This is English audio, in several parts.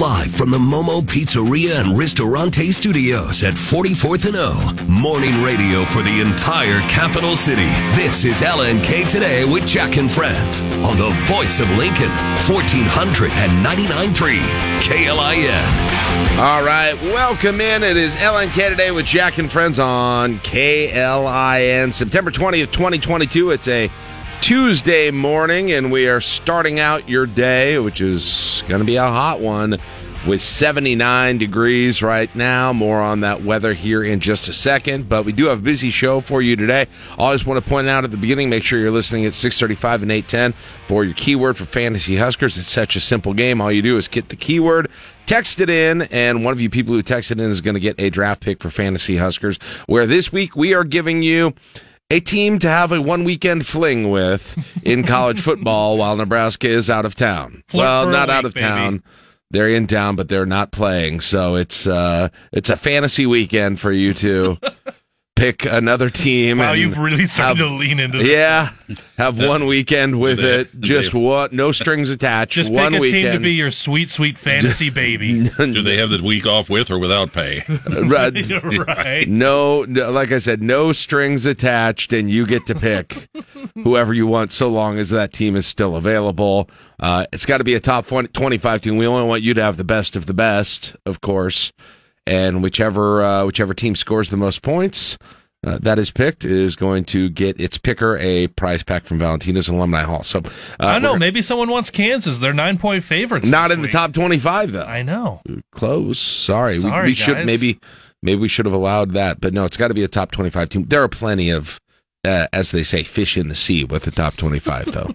Live from the Momo Pizzeria and Ristorante Studios at 44th and O. Morning radio for the entire capital city. This is LNK Today with Jack and Friends on the voice of Lincoln, 1499.3 KLIN. All right, welcome in. It is LNK Today with Jack and Friends on KLIN. September 20th, 2022. It's a Tuesday morning, and we are starting out your day, which is going to be a hot one with 79 degrees right now. More on that weather here in just a second, but we do have a busy show for you today. Always want to point out at the beginning, make sure you're listening at 635 and 810 for your keyword for Fantasy Huskers. It's such a simple game. All you do is get the keyword, text it in, and one of you people who texted in is going to get a draft pick for Fantasy Huskers, where this week we are giving you a team to have a one weekend fling with in college football while Nebraska is out of town. Flirt well, not out of baby. town. They're in town, but they're not playing. So it's uh it's a fantasy weekend for you to pick another team. Wow, and you've really started have- to lean into this. yeah, have one weekend with they- it. Just they- one, no strings attached. Just one pick a weekend. team to be your sweet, sweet fantasy baby. Do they have the week off with or without pay? Right. right. No, no, like I said, no strings attached, and you get to pick whoever you want, so long as that team is still available. Uh, it's got to be a top 25 team. We only want you to have the best of the best, of course, and whichever uh, whichever team scores the most points. Uh, that is picked is going to get its picker a prize pack from Valentino's Alumni Hall. So uh, I don't know. Maybe someone wants Kansas. They're nine point favorites. not in the top twenty-five though. I know. Close. Sorry, We- Sorry, we, should guys. maybe maybe we should have allowed that, but no, it's got to be a top twenty-five team. There are plenty of, uh, as they say, fish in the sea with the top twenty-five though.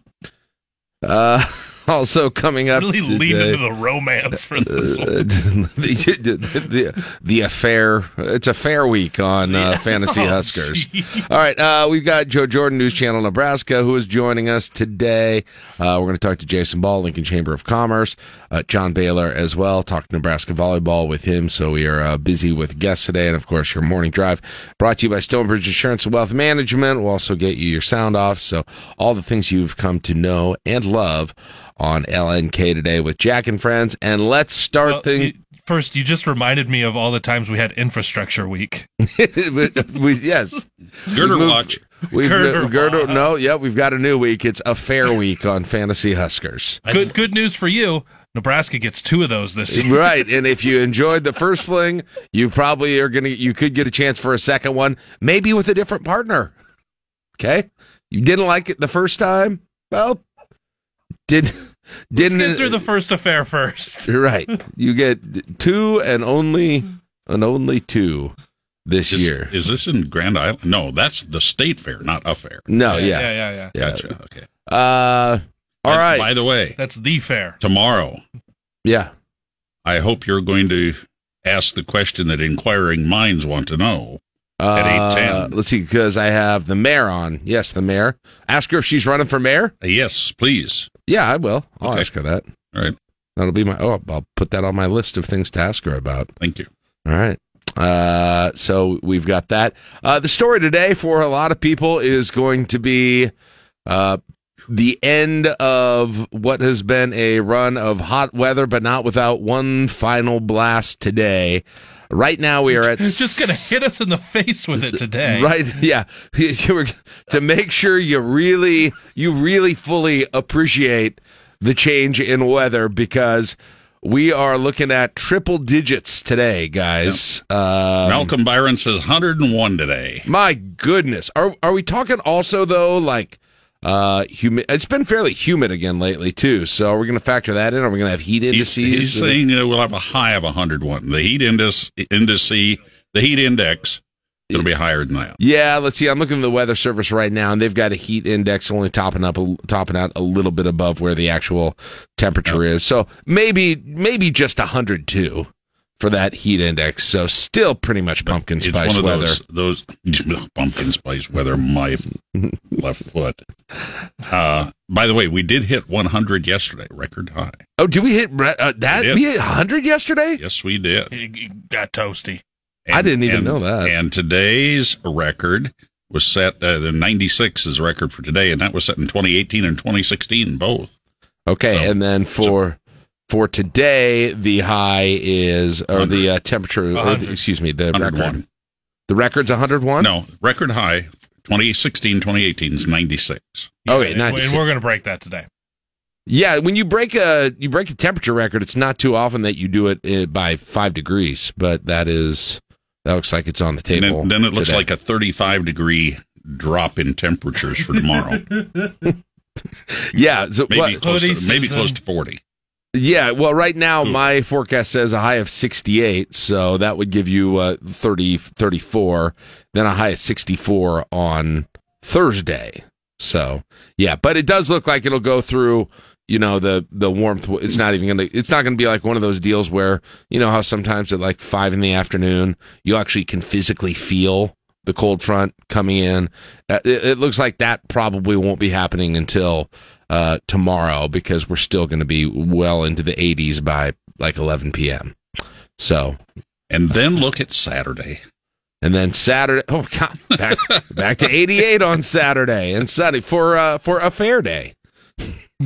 uh, also coming up Really lean into the romance for this one. uh, the, the, the affair. It's a fair week on uh, Fantasy Oh, Huskers. gee. All right, uh, we've got Joe Jordan, News Channel Nebraska, who is joining us today. Uh, we're going to talk to Jason Ball, Lincoln Chamber of Commerce, uh, John Baylor as well. Talk Nebraska volleyball with him. So we are uh, busy with guests today, and of course your morning drive brought to you by Stonebridge Insurance and Wealth Management. We'll also get you your sound off. So all the things you've come to know and love on LNK today with Jack and friends. And let's start Well, things. First, you just reminded me of all the times we had infrastructure week. we, yes. Girder Moved- watch. We've Girder Girder, no, yeah, we've got a new week. It's a fair week on Fantasy Huskers. Good, good news for you. Nebraska gets two of those this year. right, and if you enjoyed the first fling, you probably are gonna. You could get a chance for a second one, maybe with a different partner. Okay, you didn't like it the first time. Well, did Let's didn't get through the first affair first. You're right? You get two and only and only two this Is, year. is this in Grand Island? No, that's the state fair, not a fair. No, yeah, yeah, yeah, yeah. yeah. Gotcha. Okay. Uh, all By- right, By the way, That's the fair. tomorrow, yeah. I hope you're going to ask the question that inquiring minds want to know. At Uh, 8:10. Let's see, because I have the mayor on. Yes, the mayor. Ask her if she's running for mayor. Uh, yes, please. Yeah, I will. I'll Okay. ask her that. All right. That'll be my. Oh, I'll put that on my list of things to ask her about. Thank you. All right. Uh, so we've got that. Uh, the story today for a lot of people is going to be uh, the end of what has been a run of hot weather, but not without one final blast today. Right now, we are at It's just going to hit us in the face with it today. Right? Yeah. You were- to make sure you really, you really fully appreciate the change in weather because we are looking at triple digits today, guys. Um, Malcolm Byron says 101 today. my goodness, are are we talking also though like? Uh, humid. It's been fairly humid again lately too. So we're we going to factor that in? Are we going to have heat He's, indices? he's saying uh, we'll have a high of 101. The heat index, index, the heat index, it'll be higher than that. Yeah, let's see. I'm looking at the weather service right now, and they've got a heat index only topping up, topping out a little bit above where the actual temperature is. So maybe, maybe just 102 for that heat index. So still pretty much pumpkin It's spice one of weather. those those pumpkin spice weather. My left foot. Uh, by the way, we did hit 100 yesterday, record high. Oh, did we hit uh, that? We. We hit 100 yesterday. Yes, we did. It- it got toasty. I didn't even and- know that. And today's record was set. Uh, the 96 is a record for today, and that was set in 2018 and 2016 both. Okay, So- and then for For today, the high is, or the uh, temperature, or the, excuse me, the record. 101. The record's 101? No, record high 2016, 2018 is 96. Okay, and, 96. and we're going to break that today. Yeah, when you break a you break a temperature record, it's not too often that you do it uh, by five degrees, but that is that looks like it's on the And table. then, then it looks today. like a 35 degree drop in temperatures for tomorrow. yeah, so, Maybe what- close to, maybe close to 40. Yeah. Well, right now Cool. my forecast says a high of sixty eight, so that would give you uh, 30, 34, then a high of sixty four on Thursday. So yeah, but it does look like it'll go through. You know the the warmth. It's not even gonna. It's not gonna be like one of those deals where you know how sometimes at like five in the afternoon you actually can physically feel the cold front coming in. Uh, It, it looks like that probably won't be happening until uh, tomorrow because we're still going to be well into the 80s by like 11 p.m. So And then look at Saturday. and then Saturday. Oh God, back back to 88 on Saturday and Sunday for uh, for a fair day.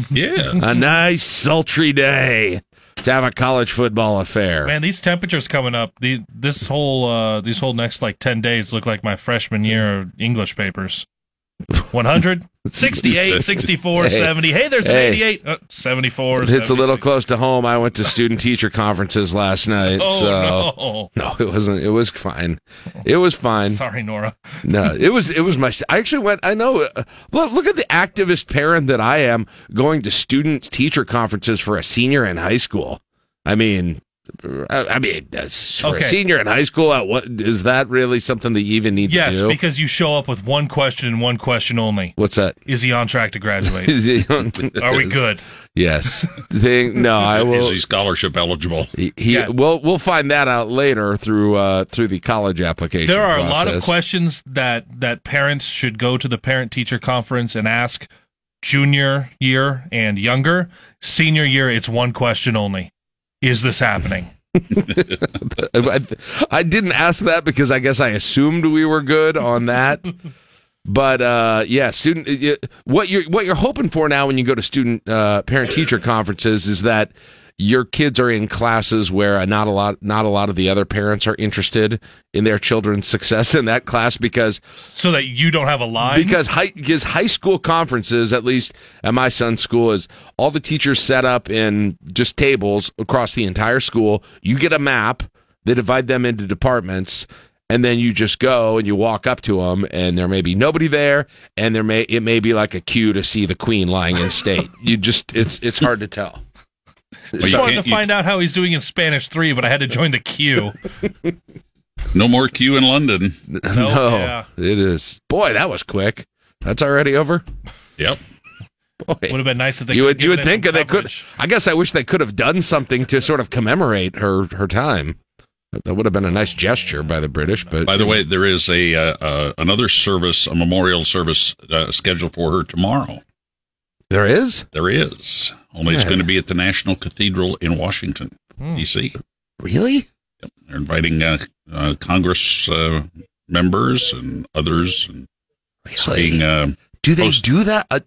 Yeah. A nice sultry day to have a college football affair. Man, these temperatures coming up. The this whole uh these whole next like ten days look like my freshman year of English papers. 100, 68, 64, Hey. 70. Hey, there's an Hey. 88, uh, 74. It's a little close to home. I went to student teacher conferences last night. Oh so no! no, it wasn't. It was fine. It was fine. Sorry, Nora. No, it was it was my. I actually went. I know. Uh, look, look at the activist parent that I am, going to student teacher conferences for a senior in high school. I mean, I, I mean, that's for Okay. a senior in high school. uh, What is that really something that you even need Yes, to do? because you show up with one question and one question only. What's that? Is he on track to graduate? Are we good? Yes. Thing. No, I will. Is he scholarship eligible? He, he Yeah. we'll we'll find that out later through uh through the college application. There are a lot of questions that that parents should go to the parent teacher conference and ask junior year and younger. Senior year, it's one question only. Is this happening? I, didn't ask that because I guess I assumed we were good on that. But uh, yeah, student, what you're what you're hoping for now when you go to student uh, parent teacher conferences is that your kids are in classes where not a lot not a lot of the other parents are interested in their children's success in that class because So that you don't have a line? because high because high school conferences, at least at my son's school, is all the teachers set up in just tables across the entire school. You get a map. They divide them into departments, and then you just go and you walk up to them, and there may be nobody there, and there may it may be like a queue to see the queen lying in state. you just it's it's hard to tell. Well, just wanted to find out how he's doing in Spanish 3, but I had to join the queue. No more queue in London. no, yeah. it is. Boy, that was quick. That's already over. Yep. Boy. Would have been nice if they you would you would think it some that they could. I guess I wish they could have done something to sort of commemorate her her time. That would have been a nice gesture by the British. But By the way, there is a uh, uh, another service, a memorial service uh, scheduled for her tomorrow. There is There is. Only it's going to be at the National Cathedral in Washington, D.C. really. Yep. They're inviting uh, uh, Congress uh, members and others. And Really? being uh, do they post- do that? Uh,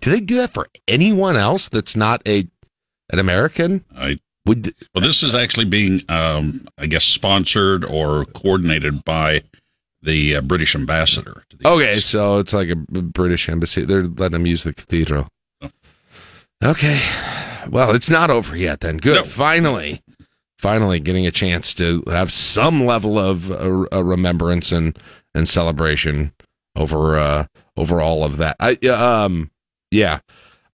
do they do that for anyone else that's not a an American? I Would Well, this is actually being, um, I guess, sponsored or coordinated by the uh, British ambassador. To the okay, US. so it's like a British embassy. They're letting them use the cathedral. Okay, well, it's not over yet. Then good. No. Finally, finally getting a chance to have some level of uh, uh, remembrance and and celebration over uh over all of that. I uh, um yeah.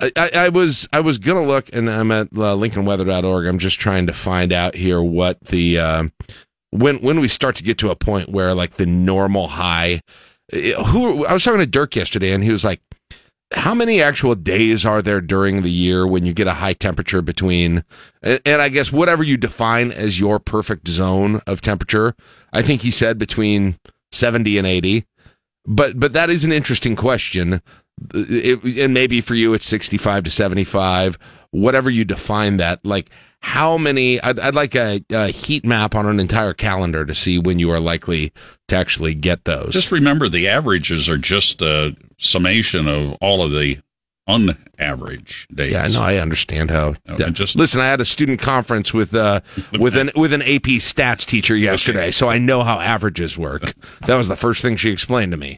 I, I, I was I was gonna look and I'm at uh, LincolnWeather.org. I'm just trying to find out here what the um when when we start to get to a point where like the normal high. uh, Who I was talking to Dirk yesterday and he was like, "How many actual days are there during the year when you get a high temperature between?" And, I guess whatever you define as your perfect zone of temperature. I think he said between seventy and eighty. But but that is an interesting question. It, and maybe for you it's 65 to 75 whatever you define that like how many i'd, I'd like a, a heat map on an entire calendar to see when you are likely to actually get those Just remember the averages are just a summation of all of the unaverage days. Yeah, no, I understand how. No, just- listen, I had a student conference with uh with an with an AP stats teacher yesterday, so I know how averages work. That was the first thing she explained to me.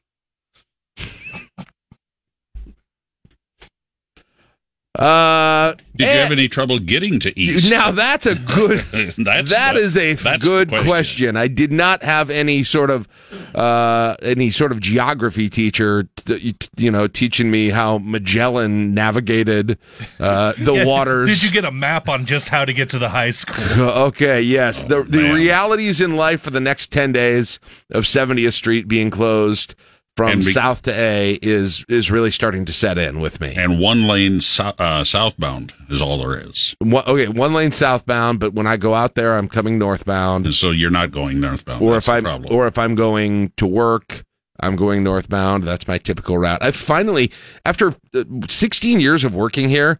Uh, Did you eh, have any trouble getting to East? now that's a good. that's That the- is a that's good question. I did not have any sort of uh, any sort of geography teacher, t- you know, teaching me how Magellan navigated uh, the Yeah, waters. Did you get a map on just how to get to the high school? Okay, yes. the the man. realities in life for the next 10 days of 70th Street being closed from be- south to A is is really starting to set in with me. And one lane sou- uh, southbound is all there is. One, okay, one lane southbound, but when I go out there, I'm coming northbound. And so you're not going northbound. Or That's if I'm or if I'm going to work, I'm going northbound. That's my typical route. I finally, after uh, 16 years of working here,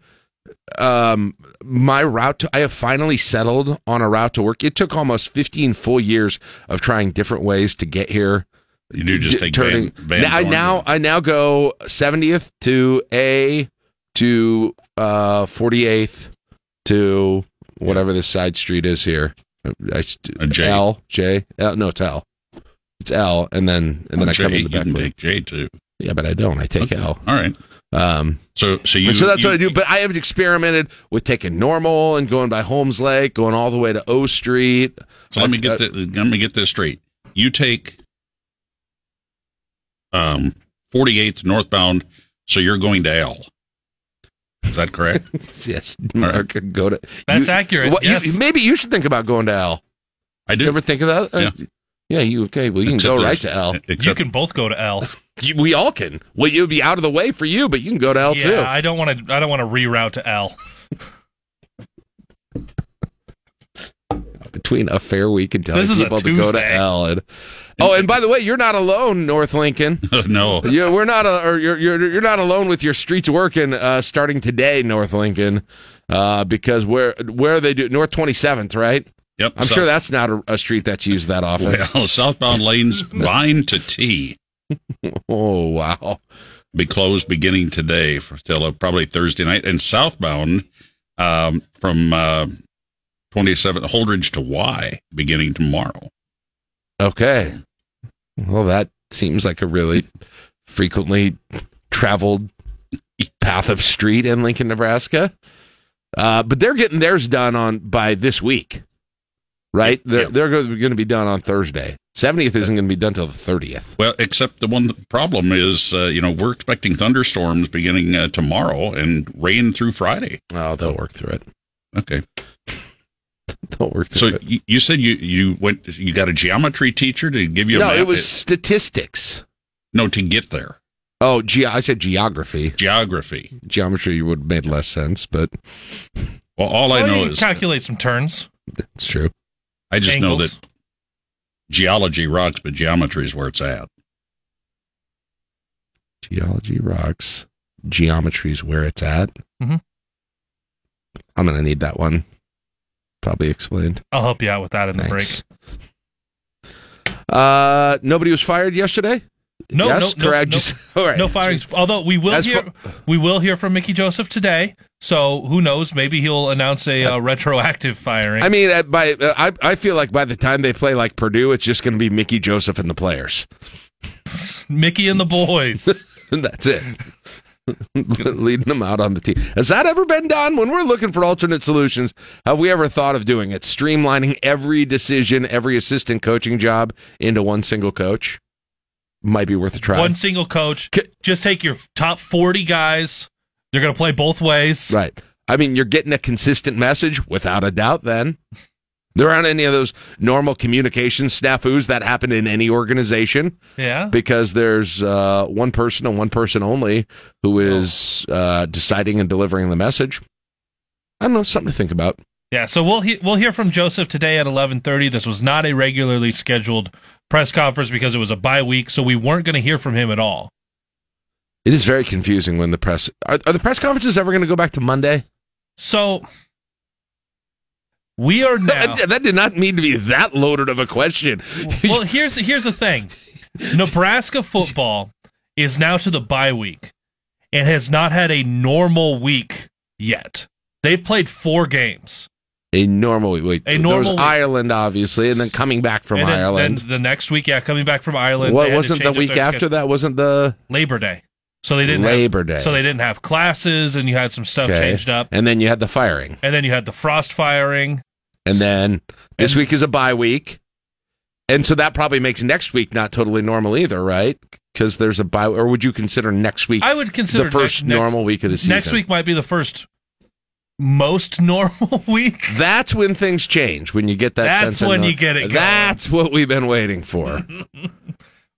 um, my route to I have finally settled on a route to work. It took almost 15 full years of trying different ways to get here. You do just take turning. Van, Van now, I now I now go 70th to A to uh 48th to whatever this side street is here. I, A J. L J L no it's L. It's L and then and then I J, come in the you back. can way. take J too. Yeah, but I don't. I take L. All right. Um, So so you so that's you- what I do. But I have experimented with taking normal and going by Holmes Lake, going all the way to O Street. So let me get I- the, let me get this straight. You take um 48th northbound, so you're going to L. Is that correct? Yes, Mark, go to. That's you- accurate. what- you- yes. maybe you should think about going to L. I You do. ever think of that? Uh, Yeah. yeah, you okay? Well, you can Except go right to L. you can both go to L. You- We all can. Well, you'd be out of the way for you, but you can go to L yeah, too. I don't want to. I don't want to reroute to L. Between a fair week and telling This is a people to go to L. And, oh, and by the way, you're not alone, North Lincoln. no. Yeah, we're not. A, or you're you're you're not alone with your streets working uh, starting today, North Lincoln, uh, because where where they do North Twenty Seventh, right? Yep. I'm so- sure that's not a, a street that's used that often. Well, southbound lanes Vine to T Oh wow. be closed beginning today for till uh, probably Thursday night, and southbound um, from uh, 27th Holdrege to Y beginning tomorrow. Okay. Well, that seems like a really frequently traveled path of street in Lincoln, Nebraska. Uh, but they're getting theirs done on by this week, right? They're they're going to be done on Thursday. Seventieth isn't going to be done till the thirtieth. Well, except the one problem is, uh, you know, we're expecting thunderstorms beginning uh, tomorrow and rain through Friday. Oh, they'll work through it. Okay. They'll work So it. you, you said you, you went, you got a geometry teacher to give you a No, map? it was statistics. no, to get there. Oh, ge- I said geography. Geography. Geometry would have made less sense, but Well, all I know you is calculate some turns. it's true. I just know that geology rocks, but geometry is where it's at. Geology rocks. Geometry is where it's at. Mhm. I'm gonna need that one. Probably explained. I'll help you out with that in the Thanks. Uh, nobody was fired yesterday. No, yes, no, no, correct. no. Just- all right. No firings. Although we will As hear, fa- we will hear from Mickey Joseph today. So who knows? Maybe he'll announce a uh, retroactive firing. I mean, by uh, I I feel like by the time they play like Purdue, it's just going to be Mickey Joseph and the players. Mickey and the boys. That's it. Leading them out on the team. Has that ever been done? When we're looking for alternate solutions, have we ever thought of doing it? Streamlining every decision, every assistant coaching job into one single coach? Might be worth a try. One single coach. K- Just take your top forty guys. They're going to play both ways. Right. I mean, you're getting a consistent message without a doubt then. There aren't any of those normal communication snafus that happen in any organization Yeah. because there's uh, one person and one person only who is uh, deciding and delivering the message. I don't know, something to think about. Yeah, so we'll he- we'll hear from Joseph today at 11:30. This was not a regularly scheduled press conference because it was a bye week, so we weren't going to hear from him at all. It is very confusing when the press are, are the press conferences ever going to go back to Monday? So we are now. That, that did not mean to be that loaded of a question. well, here's here's the thing. Nebraska football is now to the bye week. and has not had a normal week yet. They've played four games. A normal week. A there normal was week. Ireland, obviously, and then coming back from and then, Ireland. then the next week, yeah, coming back from Ireland. what they had to wasn't the week after schedule. that? Wasn't the Labor Day. So they didn't Labor have, Day. So they didn't have classes, and you had some stuff okay? changed up, And then you had the firing, and then you had the Frost firing. And then this And- week is a bye week, and so that probably makes next week not totally normal either, right? Because there's a bye. Or would you consider next week I would consider the first next, next- normal week of the season? Next week might be the first most normal week. That's when things change. When you get that That's sense. when you get it going. That's what we've been waiting for.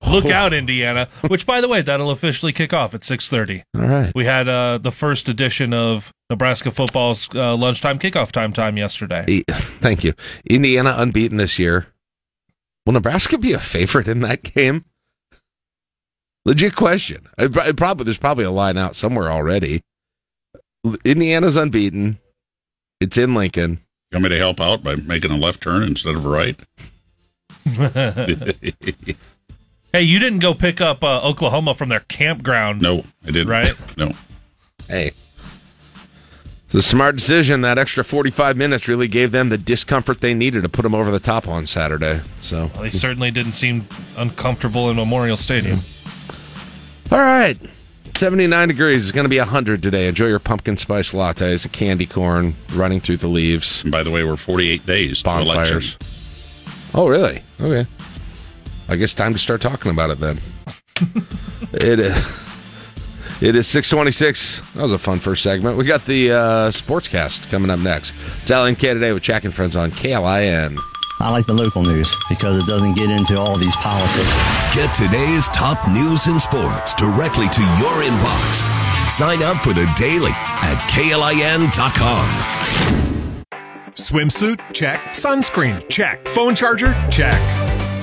Look out, Indiana! Which, by the way, that'll officially kick off at six thirty. All right. We had uh, the first edition of Nebraska football's uh, lunchtime kickoff time time yesterday. E- Thank you. Indiana unbeaten this year. Will Nebraska be a favorite in that game? Legit question. I, I probably there's probably a line out somewhere already. Indiana's unbeaten. It's in Lincoln. You want me to help out by making a left turn instead of a right? Hey, you didn't go pick up uh, Oklahoma from their campground. No, I didn't. Right? No. Hey. It's a smart decision. That extra 45 minutes really gave them the discomfort they needed to put them over the top on Saturday. So, Well, they certainly didn't seem uncomfortable in Memorial Stadium. all right. 79 degrees. It's going to be 100 today. Enjoy your pumpkin spice lattes, and candy corn running through the leaves. And by the way, we're 48 days to election. bonfires. Oh, really? Okay. I guess time to start talking about it then. it is. It is 626. That was a fun first segment. We got the uh, Sportscast coming up next. It's LNK today with Jack and Friends on KLIN. I like the local news because it doesn't get into all these politics. Get today's top news and sports directly to your inbox. Sign up for the daily at klin.com. Swimsuit? Check. Sunscreen? Check. Phone charger? Check.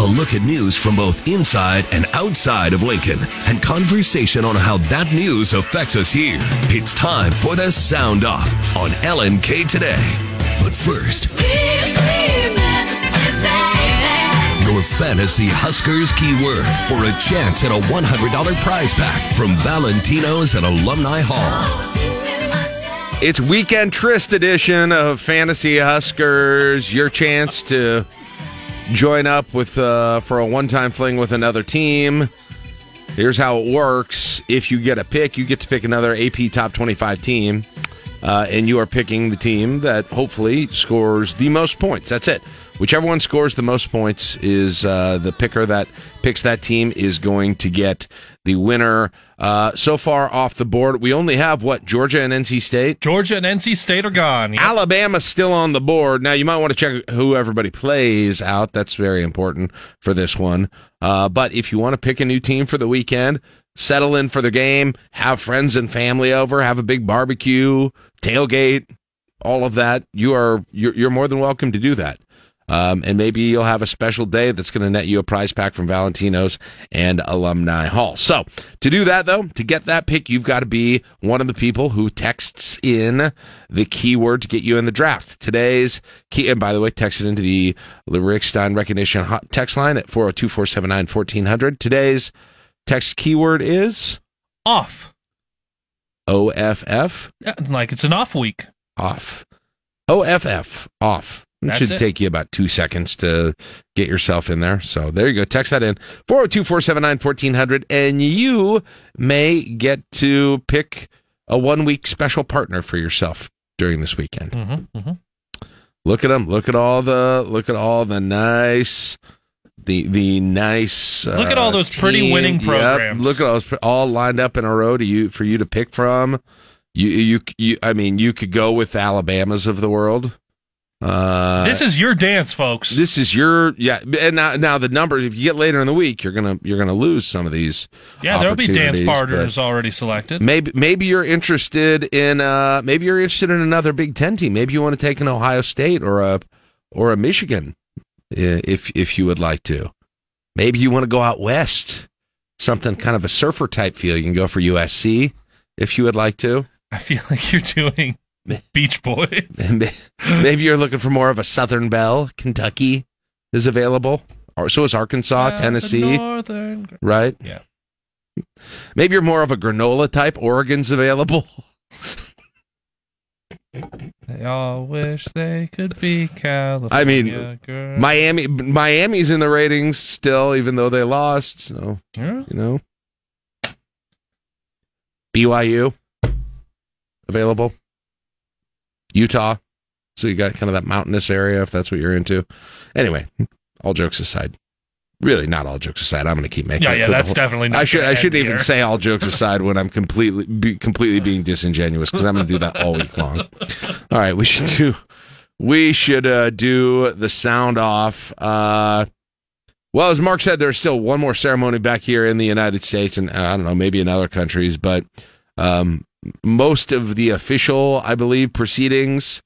A look at news from both inside and outside of Lincoln and conversation on how that news affects us here. It's time for the Sound Off on LNK today. But first, your fantasy Huskers keyword for a chance at a $100 prize pack from Valentino's at Alumni Hall. It's weekend tryst edition of Fantasy Huskers. Your chance to join up with uh, for a one-time fling with another team. Here's how it works: if you get a pick, you get to pick another AP Top 25 team, uh, and you are picking the team that hopefully scores the most points. That's it. Whichever one scores the most points is uh, the picker that picks that team is going to get the winner. Uh, so far off the board, we only have what Georgia and NC State. Georgia and NC State are gone. Yep. Alabama's still on the board. Now, you might want to check who everybody plays out. That's very important for this one. Uh, but if you want to pick a new team for the weekend, settle in for the game, have friends and family over, have a big barbecue, tailgate, all of that, you are you're, you're more than welcome to do that. Um, and maybe you'll have a special day that's going to net you a prize pack from Valentino's and Alumni Hall. So to do that, though, to get that pick, you've got to be one of the people who texts in the keyword to get you in the draft. Today's key, and by the way, text it into the Rick recognition hot text line at 402 479 1400. Today's text keyword is Off. OFF Yeah, Like it's an off week. off. OFF off. It That's should it. take you about two seconds to get yourself in there. So there you go. Text that in 402 479 1400, and you may get to pick a one week special partner for yourself during this weekend. Mm-hmm, mm-hmm. Look at them. Look at all the look at all the nice the the nice Look at all uh, those pretty team- winning yep, programs. look at all those all lined up in a row to you for you to pick from. You you you I mean you could go with Alabama's of the world. Uh, this is your dance, folks. this is your yeah, and now now the numbers. If you get later in the week, you're gonna you're gonna lose some of these. yeah, there'll be dance partners already selected. Maybe maybe you're interested in uh maybe you're interested in another Big Ten team. Maybe you want to take an Ohio State or a or a Michigan, if if you would like to. Maybe you want to go out west, something kind of a surfer type feel. You can go for USC if you would like to. I feel like you're doing Beach Boys. Maybe you're looking for more of a Southern Belle. Kentucky is available. Or so is Arkansas, the Tennessee, Northern- right? Yeah. Maybe you're more of a granola type. Oregon's available. They all wish they could be California. I mean, girl. Miami, Miami's in the ratings still, even though they lost. So Yeah. you know, BYU available. Utah. So you got kind of that mountainous area if that's what you're into. Anyway, all jokes aside, really not all jokes aside. I'm going to keep making. Yeah, it yeah, that's whole- definitely not I should. I shouldn't even say all jokes aside when I'm completely be, completely being disingenuous because I'm going to do that all week long. All right, we should do. We should uh, do the sound off. Uh, well, as Mark said, there's still one more ceremony back here in the United States, and uh, I don't know, maybe in other countries, but um, most of the official, I believe, proceedings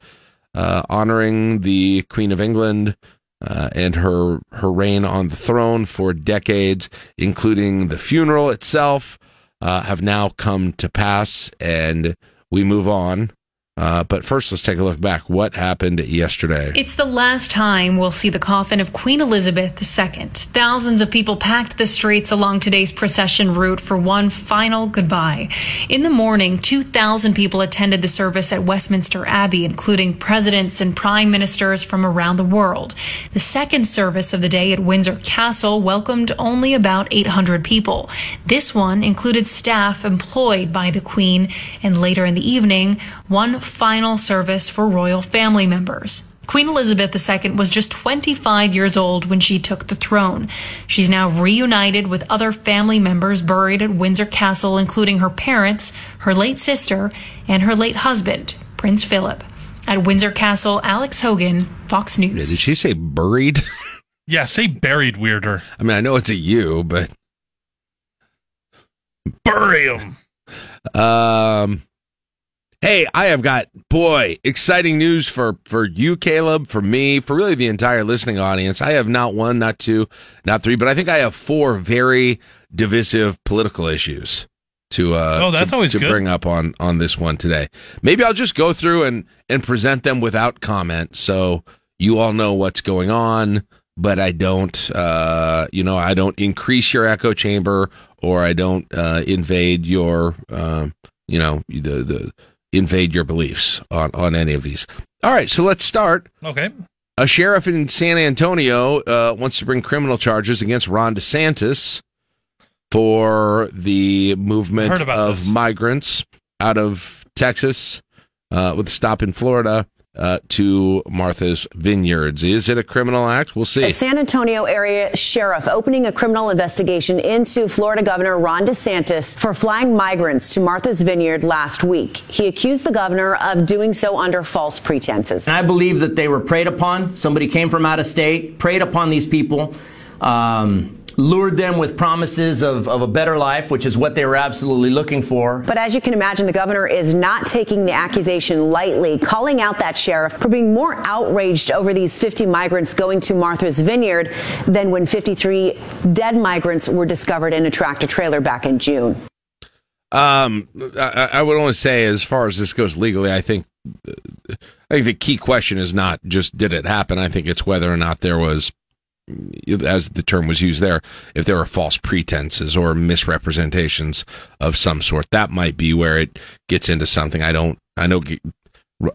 uh, honoring the Queen of England uh, and her her reign on the throne for decades, including the funeral itself, uh, have now come to pass, and we move on. Uh, but first, let's take a look back. What happened yesterday? It's the last time we'll see the coffin of Queen Elizabeth II. Thousands of people packed the streets along today's procession route for one final goodbye. In the morning, 2,000 people attended the service at Westminster Abbey, including presidents and prime ministers from around the world. The second service of the day at Windsor Castle welcomed only about 800 people. This one included staff employed by the Queen, and later in the evening, one final service for royal family members. Queen Elizabeth II was just 25 years old when she took the throne. She's now reunited with other family members buried at Windsor Castle, including her parents, her late sister, and her late husband, Prince Philip. At Windsor Castle, Alex Hogan, Fox News. Did she say buried? Yeah, say buried weirder. I mean, I know it's a you, but Bury him. Um, hey, I have got boy exciting news for for you, Caleb, for me, for really the entire listening audience. I have not one, not two, not three, but I think I have four very divisive political issues to uh Oh, that's to, always to good. bring up on on this one today. Maybe I'll just go through and and present them without comment, so you all know what's going on. But I don't, uh, you know, I don't increase your echo chamber, or I don't uh, invade your, um, you know, the the invade your beliefs on on any of these. All right, so let's start. Okay. A sheriff in San Antonio uh, wants to bring criminal charges against Ron DeSantis for the movement of this. migrants out of Texas uh, with a stop in Florida uh, to Martha's Vineyards. Is it a criminal act? We'll see. A San Antonio area sheriff opening a criminal investigation into Florida Governor Ron DeSantis for flying migrants to Martha's Vineyard last week. He accused the governor of doing so under false pretenses. And I believe that they were preyed upon. Somebody came from out of state, preyed upon these people, um, lured them with promises of, of a better life, which is what they were absolutely looking for. But as you can imagine, the governor is not taking the accusation lightly, calling out that sheriff for being more outraged over these 50 migrants going to Martha's Vineyard than when 53 dead migrants were discovered in a tractor trailer back in June. Um, I, I would only say, as far as this goes legally, I think, I think the key question is not just did it happen. I think it's whether or not there was, as the term was used there, if there are false pretenses or misrepresentations of some sort. That might be where it gets into something. I don't. I know.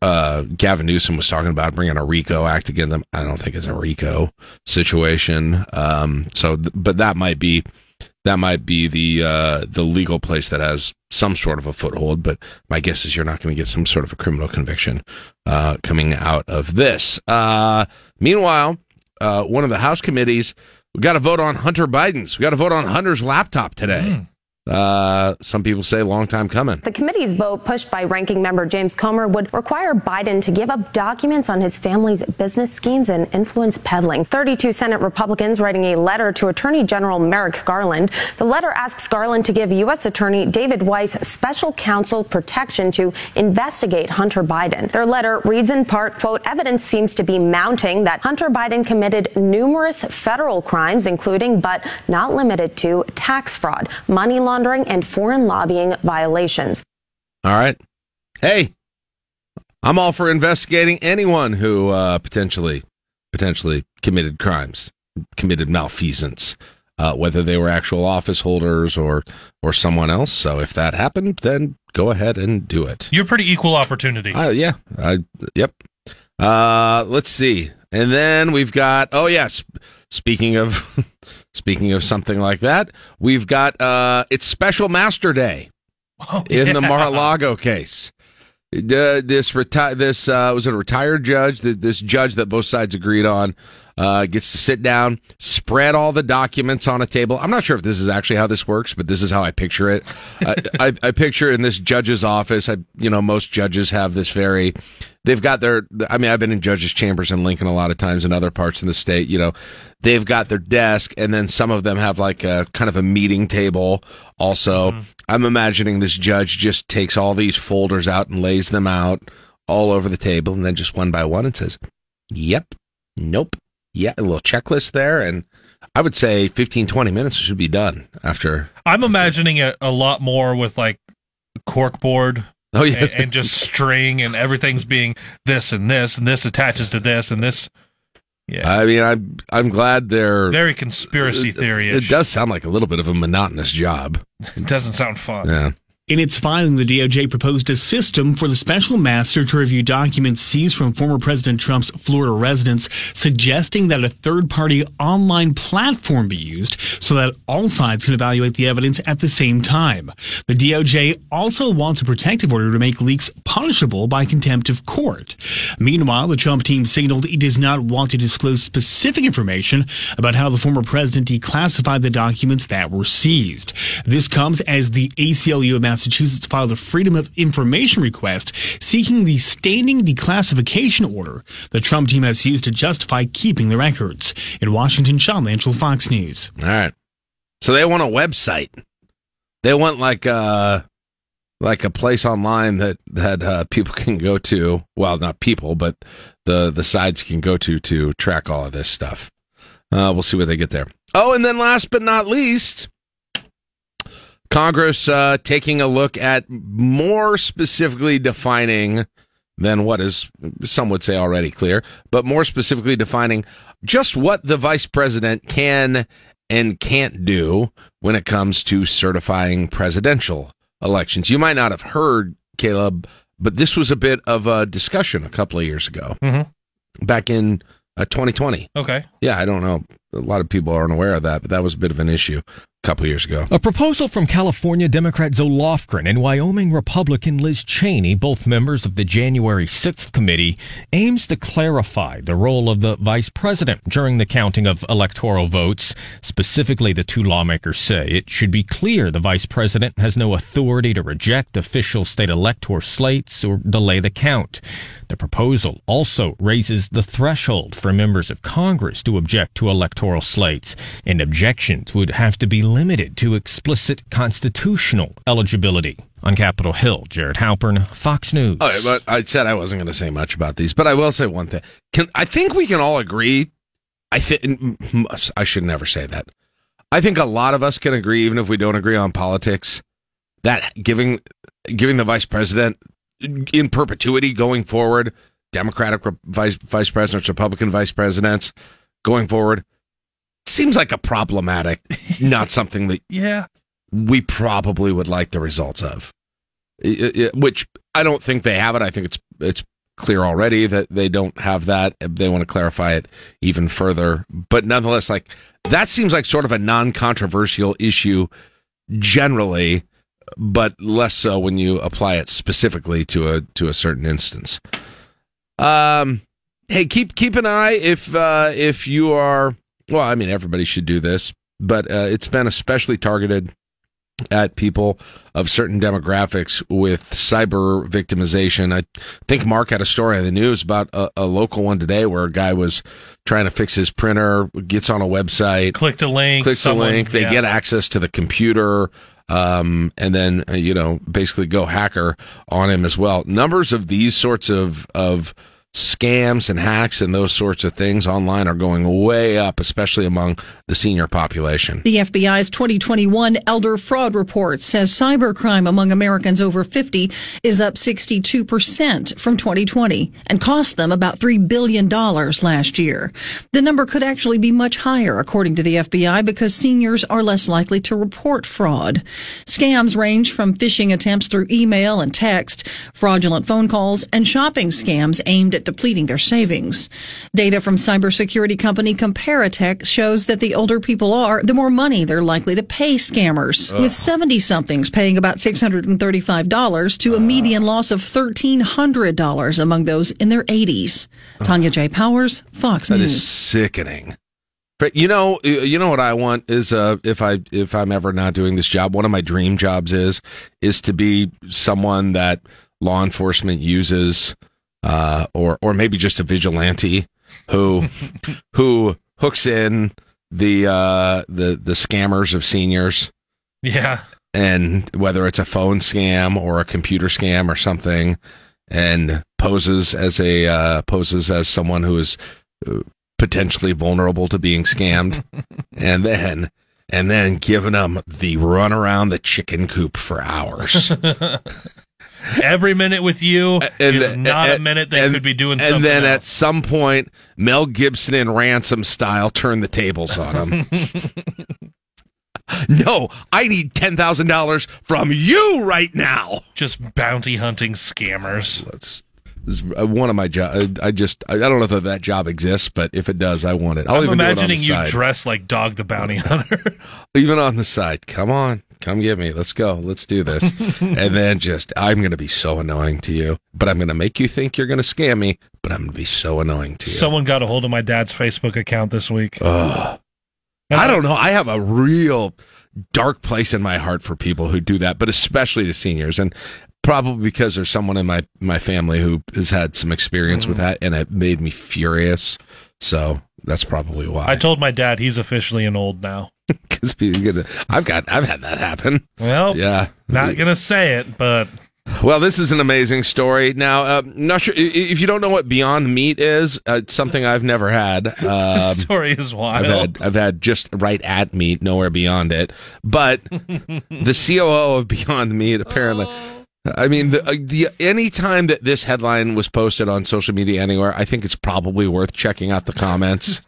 Uh, Gavin Newsom was talking about bringing a RICO act against them. I don't think it's a RICO situation. Um, so, th- but that might be that might be the uh, the legal place that has some sort of a foothold. But my guess is you're not going to get some sort of a criminal conviction uh, coming out of this. Uh, meanwhile, uh, one of the House committees we got to vote on Hunter Biden's. We got to vote on Hunter's laptop today. Uh, some people say long time coming. The committee's vote, pushed by ranking member James Comer, would require Biden to give up documents on his family's business schemes and influence peddling. 32 Senate Republicans writing a letter to Attorney General Merrick Garland. The letter asks Garland to give U.S. Attorney David Weiss special counsel protection to investigate Hunter Biden. Their letter reads in part, quote, evidence seems to be mounting that Hunter Biden committed numerous federal crimes, including but not limited to tax fraud, money laundering, laundering and foreign lobbying violations. All right. Hey, I'm all for investigating anyone who uh, potentially potentially committed crimes, committed malfeasance, uh, whether they were actual office holders or or someone else. So if that happened, then go ahead and do it. You're pretty equal opportunity. Uh, yeah. I, yep. Uh, let's see. And then we've got oh yes. Speaking of Speaking of something like that, we've got uh, it's Special Master Day oh, in yeah. the Mar-a-Lago case. Uh, this reti- this uh, was a retired judge. This judge that both sides agreed on uh, gets to sit down, spread all the documents on a table. I'm not sure if this is actually how this works, but this is how I picture it. I, I, I, picture in this judge's office. I, you know, most judges have this very. They've got their. I mean, I've been in judges' chambers in Lincoln a lot of times in other parts in the state. You know, they've got their desk, and then some of them have like a kind of a meeting table. Also, mm-hmm. I'm imagining this judge just takes all these folders out and lays them out all over the table, and then just one by one and says, "Yep, nope." Yeah, a little checklist there, and I would say 15, 20 minutes should be done after. I'm imagining it a lot more with like cork board. Oh yeah, and, and just string and everything's being this and this and this attaches to this and this. Yeah, I mean, I'm I'm glad they're very conspiracy theory. It does sound like a little bit of a monotonous job. It doesn't sound fun. Yeah. In its filing, the DOJ proposed a system for the special master to review documents seized from former President Trump's Florida residence, suggesting that a third party online platform be used so that all sides can evaluate the evidence at the same time. The DOJ also wants a protective order to make leaks punishable by contempt of court. Meanwhile, the Trump team signaled it does not want to disclose specific information about how the former president declassified the documents that were seized. This comes as the ACLU of filed a Freedom of Information request seeking the standing declassification order the Trump team has used to justify keeping the records. In Washington, Sean Langille, Fox News. All right. So they want a website. They want like a uh, like a place online that that uh, people can go to. Well, not people, but the the sides can go to to track all of this stuff. Uh, we'll see where they get there. Oh, and then last but not least, Congress uh, taking a look at more specifically defining than what is some would say already clear, but more specifically defining just what the vice president can and can't do when it comes to certifying presidential elections. You might not have heard, Caleb, but this was a bit of a discussion a couple of years ago, mm-hmm. back in uh, 2020. Okay. Yeah, I don't know. A lot of people aren't aware of that, but that was a bit of an issue couple years ago. A proposal from California Democrat Zoe Lofgren and Wyoming Republican Liz Cheney, both members of the January 6th committee, aims to clarify the role of the vice president during the counting of electoral votes. Specifically, the two lawmakers say it should be clear the vice president has no authority to reject official state elector slates or delay the count. The proposal also raises the threshold for members of Congress to object to electoral slates, and objections would have to be limited to explicit constitutional eligibility. On Capitol Hill, Jared Halpern, Fox News. All right, but I said I wasn't going to say much about these, but I will say one thing. Can I think we can all agree? I think I should never say that. I think a lot of us can agree, even if we don't agree on politics, that giving giving the vice president in perpetuity going forward, Democratic vice vice presidents, Republican vice presidents going forward, seems like a problematic, not something that yeah we probably would like the results of. It, it, which I don't think they have it. I think it's it's clear already that they don't have that. They want to clarify it even further, but nonetheless, like that seems like sort of a non-controversial issue generally, but less so when you apply it specifically to a to a certain instance. Um, hey, keep keep an eye if uh, if you are well, I mean, everybody should do this, but uh, it's been especially targeted at people of certain demographics with cyber victimization. I think Mark had a story in the news about a, a local one today where a guy was trying to fix his printer, gets on a website, Clicked a link. clicks someone- a link, they yeah. get access to the computer, um, and then you know basically go hacker on him as well. Numbers of these sorts of of scams and hacks and those sorts of things online are going way up, especially among the senior population. The FBI's 2021 Elder Fraud Report says cybercrime among Americans over 50 is up 62% from 2020 and cost them about $3 billion last year. The number could actually be much higher, according to the FBI, because seniors are less likely to report fraud. Scams range from phishing attempts through email and text, fraudulent phone calls, and shopping scams aimed at depleting their savings. Data from cybersecurity company Comparitech shows that the older people are, the more money they're likely to pay scammers, Ugh. with 70 somethings paying about $635 to a median loss of $1,300 among those in their 80s. Tanya J. Powers, Fox That News. is sickening. But you know, you know what I want is uh, if I if I'm ever not doing this job, one of my dream jobs is is to be someone that law enforcement uses, uh, or or maybe just a vigilante who who hooks in the uh, the the scammers of seniors Yeah. and whether it's a phone scam or a computer scam or something, and poses as a uh, poses as someone who is uh, potentially vulnerable to being scammed, and then and then giving them the run around the chicken coop for hours. Every minute with you is not a minute they and- could be doing something. and then else. at some point, Mel Gibson in ransom style turn the tables on him. no, I need ten thousand dollars from you right now. Just bounty hunting scammers. Let's. Is uh, one of my job. I just I don't know if that job exists, but if it does, I want it. I'll I'm even do it imagining you dressed like Dog the Bounty Hunter. even on the side. Come on, come get me. Let's go. Let's do this. and then just I'm going to be so annoying to you, but I'm going to make you think you're going to scam me, but I'm going to be so annoying to you. Someone got a hold of my dad's Facebook account this week. Ugh. I don't know. I have a real dark place in my heart for people who do that, but especially the seniors, and probably because there's someone in my my family who has had some experience with mm-hmm. that, and it made me furious. So that's probably why. I told my dad he's officially an old now. Because people get, I've got I've had that happen. Well, Yeah. not gonna say it, but Well, this is an amazing story. Now, uh, not sure if you don't know what Beyond Meat is. Uh, it's something I've never had. Um, the story is wild. I've had I've had just right at meat, nowhere beyond it. But the COO of Beyond Meat apparently. I mean, the, uh, the any time that this headline was posted on social media anywhere, I think it's probably worth checking out the comments.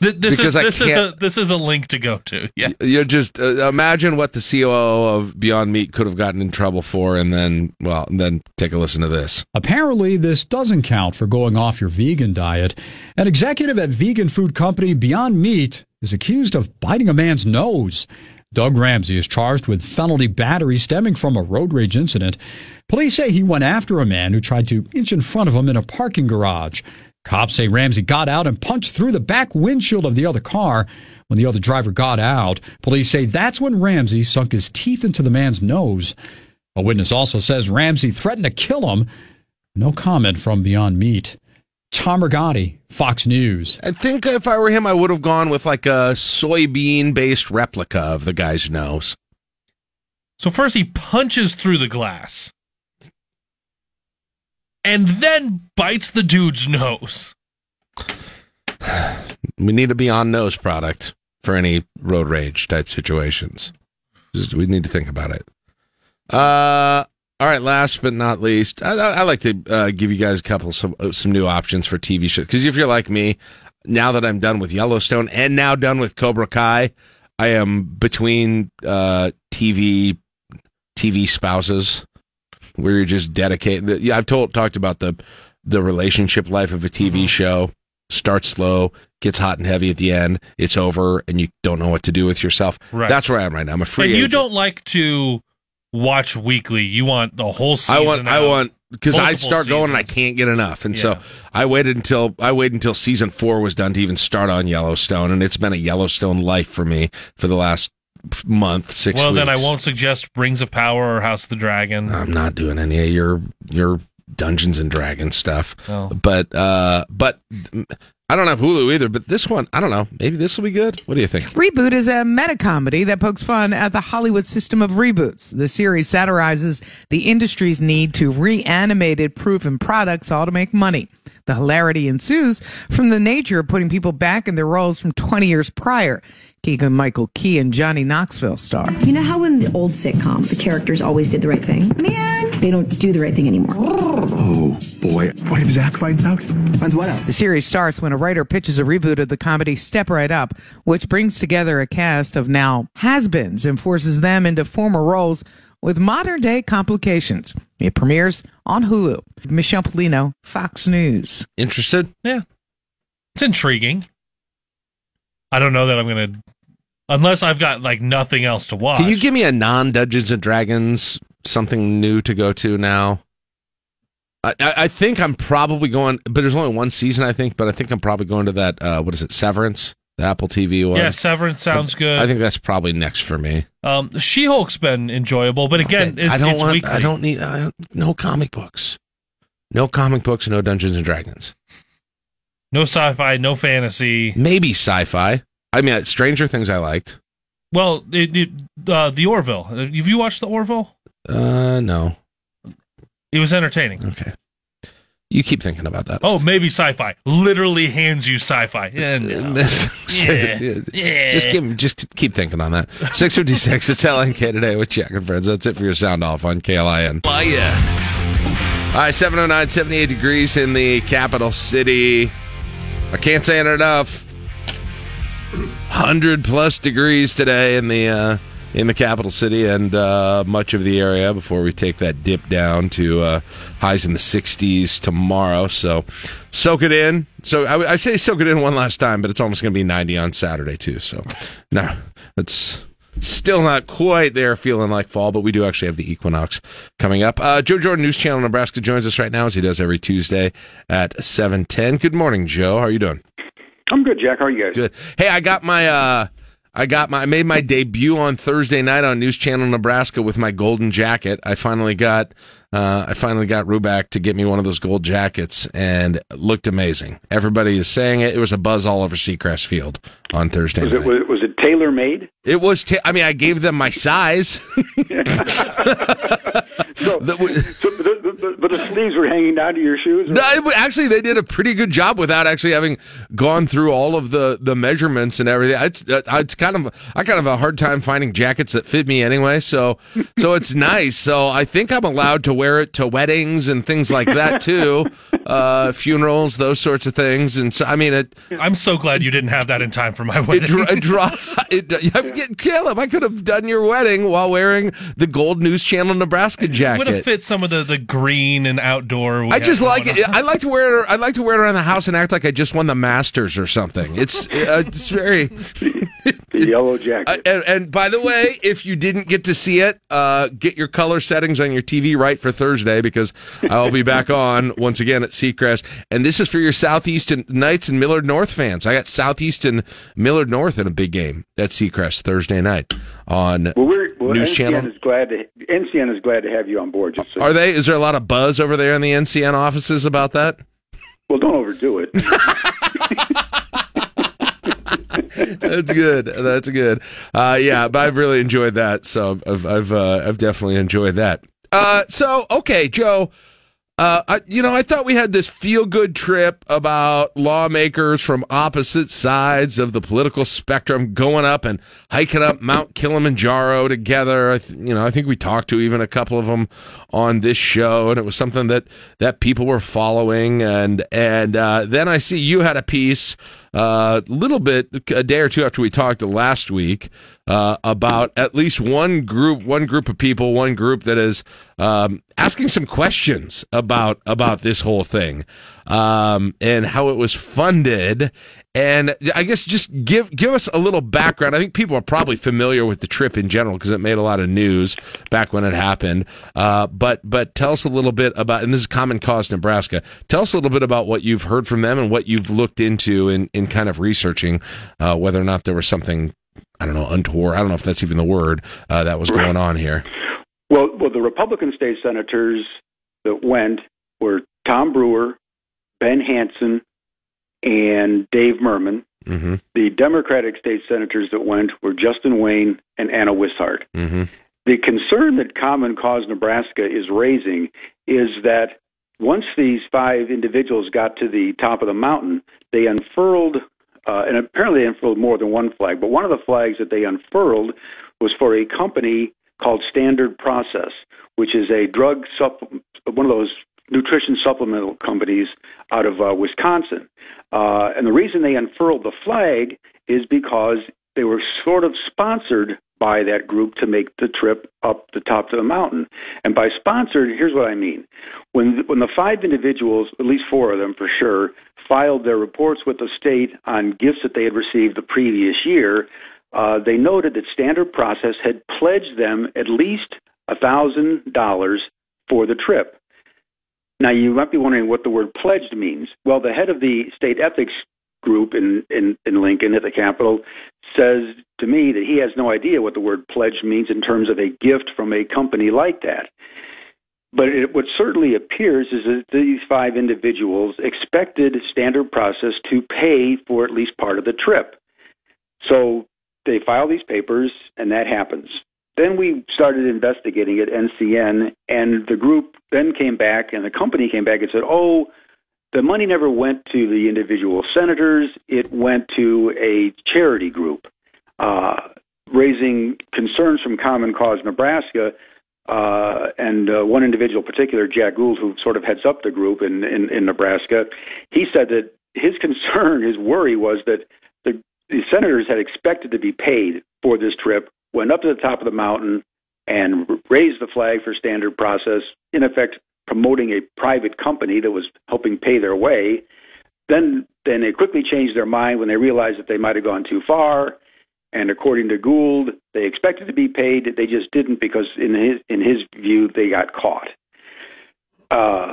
Th- this because is I this is a this is a link to go to. Yeah. You just uh, imagine what the COO of Beyond Meat could have gotten in trouble for, and then, well, and then take a listen to this. Apparently, this doesn't count for going off your vegan diet. An executive at vegan food company Beyond Meat is accused of biting a man's nose. Doug Ramsey is charged with felony battery stemming from a road rage incident. Police say he went after a man who tried to inch in front of him in a parking garage. Cops say Ramsey got out and punched through the back windshield of the other car. When the other driver got out, police say that's when Ramsey sunk his teeth into the man's nose. A witness also says Ramsey threatened to kill him. No comment from Beyond Meat. Tom Rigotti, Fox News. I think if I were him, I would have gone with like a soybean based replica of the guy's nose. So first he punches through the glass. And then bites the dude's nose. We need a Beyond Nose product for any road rage type situations. Just, we need to think about it. Uh, all right. Last but not least, I, I, I like to uh, give you guys a couple some uh, some new options for TV shows because if you're like me, now that I'm done with Yellowstone and now done with Cobra Kai, I am between uh, TV TV spouses where you're just dedicated. Yeah, I've told talked about the the relationship life of a TV mm-hmm. show. Starts slow, gets hot and heavy at the end. It's over, and you don't know what to do with yourself. Right. That's where I am right now. I'm a free and you agent. don't like to watch weekly. You want the whole season. I want, I want, because I start going and I can't get enough, and so I waited until I waited until season four was done to even start on Yellowstone, and it's been a Yellowstone life for me for the last month, six. well, then I won't suggest Rings of Power or House of the Dragon. I'm not doing any of your your Dungeons and Dragons stuff. Oh. But uh, but I don't have Hulu either. But this one, I don't know. Maybe this will be good. What do you think? Reboot is a meta comedy that pokes fun at the Hollywood system of reboots. The series satirizes the industry's need to reanimated proven products all to make money. The hilarity ensues from the nature of putting people back in their roles from 20 years prior. Keegan Michael Key and Johnny Knoxville star. You know how in the old sitcom the characters always did the right thing? Man! They don't do the right thing anymore. Oh boy. What if Zach finds out? Finds what out? The series starts when a writer pitches a reboot of the comedy Step Right Up, which brings together a cast of now has-beens and forces them into former roles with modern day complications. It premieres on Hulu. Michelle Pollino, Fox News. Interested? Yeah. It's intriguing. I don't know that I'm going to, unless I've got like nothing else to watch. Can you give me a non Dungeons and Dragons something new to go to now? I, I think I'm probably going, but there's only one season, I think. But I think I'm probably going to that. Uh, what is it? Severance, the Apple TV one. Yeah, Severance sounds good. I think that's probably next for me. Um, She Hulk's been enjoyable, but again, it's, I don't want. weekly. I don't need. I don't, no comic books. No comic books. No Dungeons and Dragons. No sci-fi, no fantasy. Maybe sci-fi. I mean, Stranger Things I liked. Well, it, it, uh, the Orville. Have you watched the Orville? Uh, no. It was entertaining. Okay. You keep thinking about that. Oh, maybe sci-fi. Literally hands you sci-fi. Yeah, no. yeah. yeah. Just give, just keep thinking on that. Six fifty six. It's LNK today with Jack and friends. That's it for your sound off on KLIN. Bye. All right, 709, 78 degrees in the capital city. I can't say it enough. 100 plus degrees today in the uh, in the capital city and uh, much of the area before we take that dip down to uh, highs in the 60s tomorrow. So soak it in. So I, I say soak it in one last time, but it's almost going to be 90 on Saturday too. So no, it's still not quite there feeling like fall, but we do actually have the equinox coming up. Uh, Joe Jordan, News Channel Nebraska, joins us right now as he does every Tuesday at 710. Good morning, Joe. How are you doing? I'm good, Jack. How are you guys? Good. Hey, I got my uh I got my I made my debut on Thursday night on News Channel Nebraska with my golden jacket. I finally got uh I finally got Ruback to get me one of those gold jackets and it looked amazing. Everybody is saying it. It was a buzz all over Seacrest Field on Thursday Was night. it, was, was it tailor made? It was. ta- I mean, I gave them my size. So, so but, the, but, but the sleeves were hanging down to your shoes? No, it- actually, they did a pretty good job without actually having gone through all of the, the measurements and everything. It's, uh, it's kind of I kind of have a hard time finding jackets that fit me anyway. So so it's nice. So I think I'm allowed to wear it to weddings and things like that too, uh, funerals, those sorts of things. And so I mean, it I'm so glad you didn't have that in time for my wedding. dra- it, dra- it I'm Caleb. I could have done your wedding while wearing the Gold News Channel Nebraska would have fit some of the, the green and outdoor. I just like it. on. I like to wear it. I like to wear it around the house and act like I just won the Masters or something. It's uh, it's very the yellow jacket. Uh, and, and by the way, if you didn't get to see it, uh, get your color settings on your TV right for Thursday because I'll be back on once again at Seacrest. And this is for your Southeastern Knights and Millard North fans. I got Southeastern Millard North in a big game at Seacrest Thursday night on well, we're, well, News NCN Channel. is glad to NCN is glad to have you on board. Just so, Are they? Is there a lot of buzz over there in the NCN offices about that? well, don't overdo it. That's good. That's good. Uh, yeah, but I've really enjoyed that. So I've I've uh, I've definitely enjoyed that. Uh, so okay, Joe. Uh, I, you know, I thought we had this feel good trip about lawmakers from opposite sides of the political spectrum going up and hiking up Mount Kilimanjaro together. Th- you know, I think we talked to even a couple of them on this show, and it was something that that people were following. And and uh, then I see you had a piece a little bit a day or two after we talked last week uh, about at least one group, one group of people, one group that is um, asking some questions about about this whole thing um, and how it was funded. And I guess just give give us a little background. I think people are probably familiar with the trip in general because it made a lot of news back when it happened. Uh, but but tell us a little bit about, and this is Common Cause Nebraska. Tell us a little bit about what you've heard from them and what you've looked into in, in kind of researching uh, whether or not there was something I don't know, untoward. I don't know if that's even the word uh, that was going on here. Well, well, the Republican state senators that went were Tom Brewer, Ben Hansen, and Dave Murman. Mm-hmm. The Democratic state senators that went were Justin Wayne and Anna Wishart. Mm-hmm. The concern that Common Cause Nebraska is raising is that once these five individuals got to the top of the mountain, they unfurled, uh, and apparently they unfurled more than one flag, but one of the flags that they unfurled was for a company called Standard Process, which is a drug supplement, one of those nutrition supplemental companies out of uh, Wisconsin. Uh, and the reason they unfurled the flag is because they were sort of sponsored by that group to make the trip up the top of the mountain. And by sponsored, here's what I mean. When when the five individuals, at least four of them for sure, filed their reports with the state on gifts that they had received the previous year, uh, they noted that Standard Process had pledged them at least a thousand dollars for the trip. Now you might be wondering what the word pledged means. Well, the head of the state ethics group in, in, in Lincoln at the Capitol says to me that he has no idea what the word pledge means in terms of a gift from a company like that. But it, what certainly appears is that these five individuals expected standard process to pay for at least part of the trip. So they file these papers, and that happens. Then we started investigating at NCN, and the group then came back, and the company came back and said, "Oh, the money never went to the individual senators; it went to a charity group, uh, raising concerns from Common Cause Nebraska." Uh, and uh, one individual, in particular, Jack Gould, who sort of heads up the group in, in, in Nebraska, he said that his concern, his worry was that the, the senators had expected to be paid for this trip went up to the top of the mountain and raised the flag for standard process, in effect promoting a private company that was helping pay their way. Then, then they quickly changed their mind when they realized that they might have gone too far. And according to Gould, they expected to be paid. They just didn't because, in his in his view, they got caught. Uh,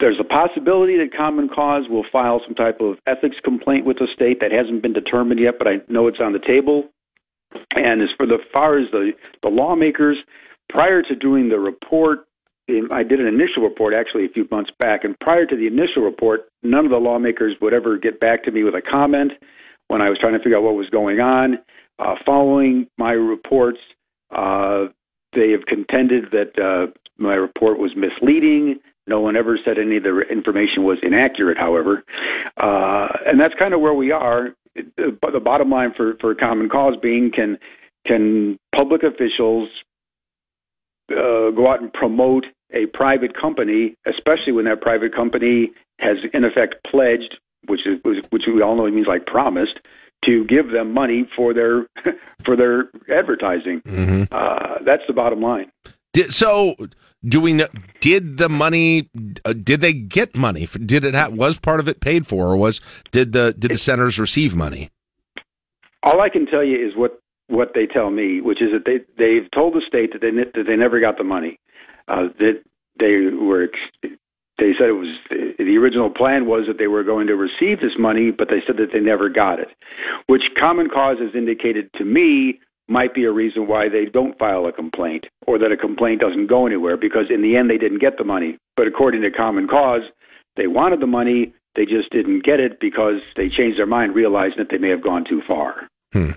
there's a possibility that Common Cause will file some type of ethics complaint with the state that hasn't been determined yet, but I know it's on the table. And as for the far as the, the lawmakers, prior to doing the report, I did an initial report actually a few months back, and prior to the initial report, none of the lawmakers would ever get back to me with a comment when I was trying to figure out what was going on. Uh, following my reports, uh, they have contended that uh, my report was misleading. No one ever said any of the information was inaccurate, however. Uh, and that's kind of where we are but the bottom line for, for common cause being can can public officials uh, go out and promote a private company, especially when that private company has in effect pledged, which is which we all know means like promised, to give them money for their for their advertising. Mm-hmm. Uh, that's the bottom line. Did, so do we know did the money uh, did they get money? Did it have, was part of it paid for or was did the did the senators receive money? All i can tell you is what what they tell me which is that they they've told the state that they that they never got the money. Uh, that they were they said it was the original plan was that they were going to receive this money but they said that they never got it which common cause has indicated to me might be a reason why they don't file a complaint or that a complaint doesn't go anywhere because in the end they didn't get the money. But according to Common Cause, they wanted the money, they just didn't get it because they changed their mind, realizing that they may have gone too far. Hmm.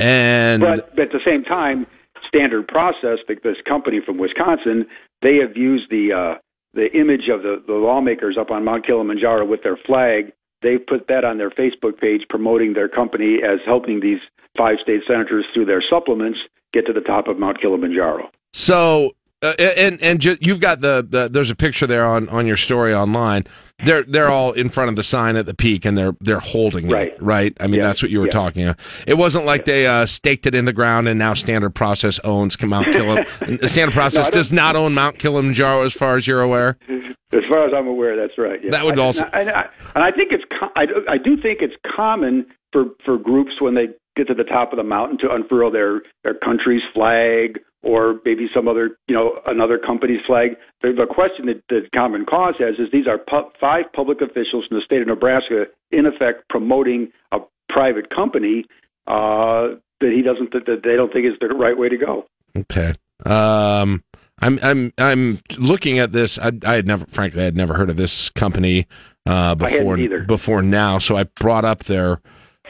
And but, but at the same time, Standard Process, this company from Wisconsin, they have used the uh, the image of the, the lawmakers up on Mount Kilimanjaro with their flag. They put that on their Facebook page, promoting their company as helping these five state senators through their supplements get to the top of Mount Kilimanjaro. So, uh, and and ju- you've got the, the there's a picture there on on your story online. They're they're all in front of the sign at the peak and they're they're holding right. it, right? I mean, yeah. that's what you were yeah. talking about. It wasn't like yeah. they uh, staked it in the ground and now Standard Process owns Mount Kilimanjaro. Standard Process no, does not own Mount Kilimanjaro, as far as you're aware. As far as I'm aware, that's right. That would I, also, and I, and I think it's I, I do think it's common for for groups when they get to the top of the mountain to unfurl their their country's flag or maybe some other you know another company's flag. The, the question that, that Common Cause has is these are pu- five public officials in the state of Nebraska in effect promoting a private company. Uh, that he doesn't that they don't think is the right way to go. Okay. Um, I'm I'm I'm looking at this. I, I had never, frankly, I had never heard of this company uh, before before now. So I brought up their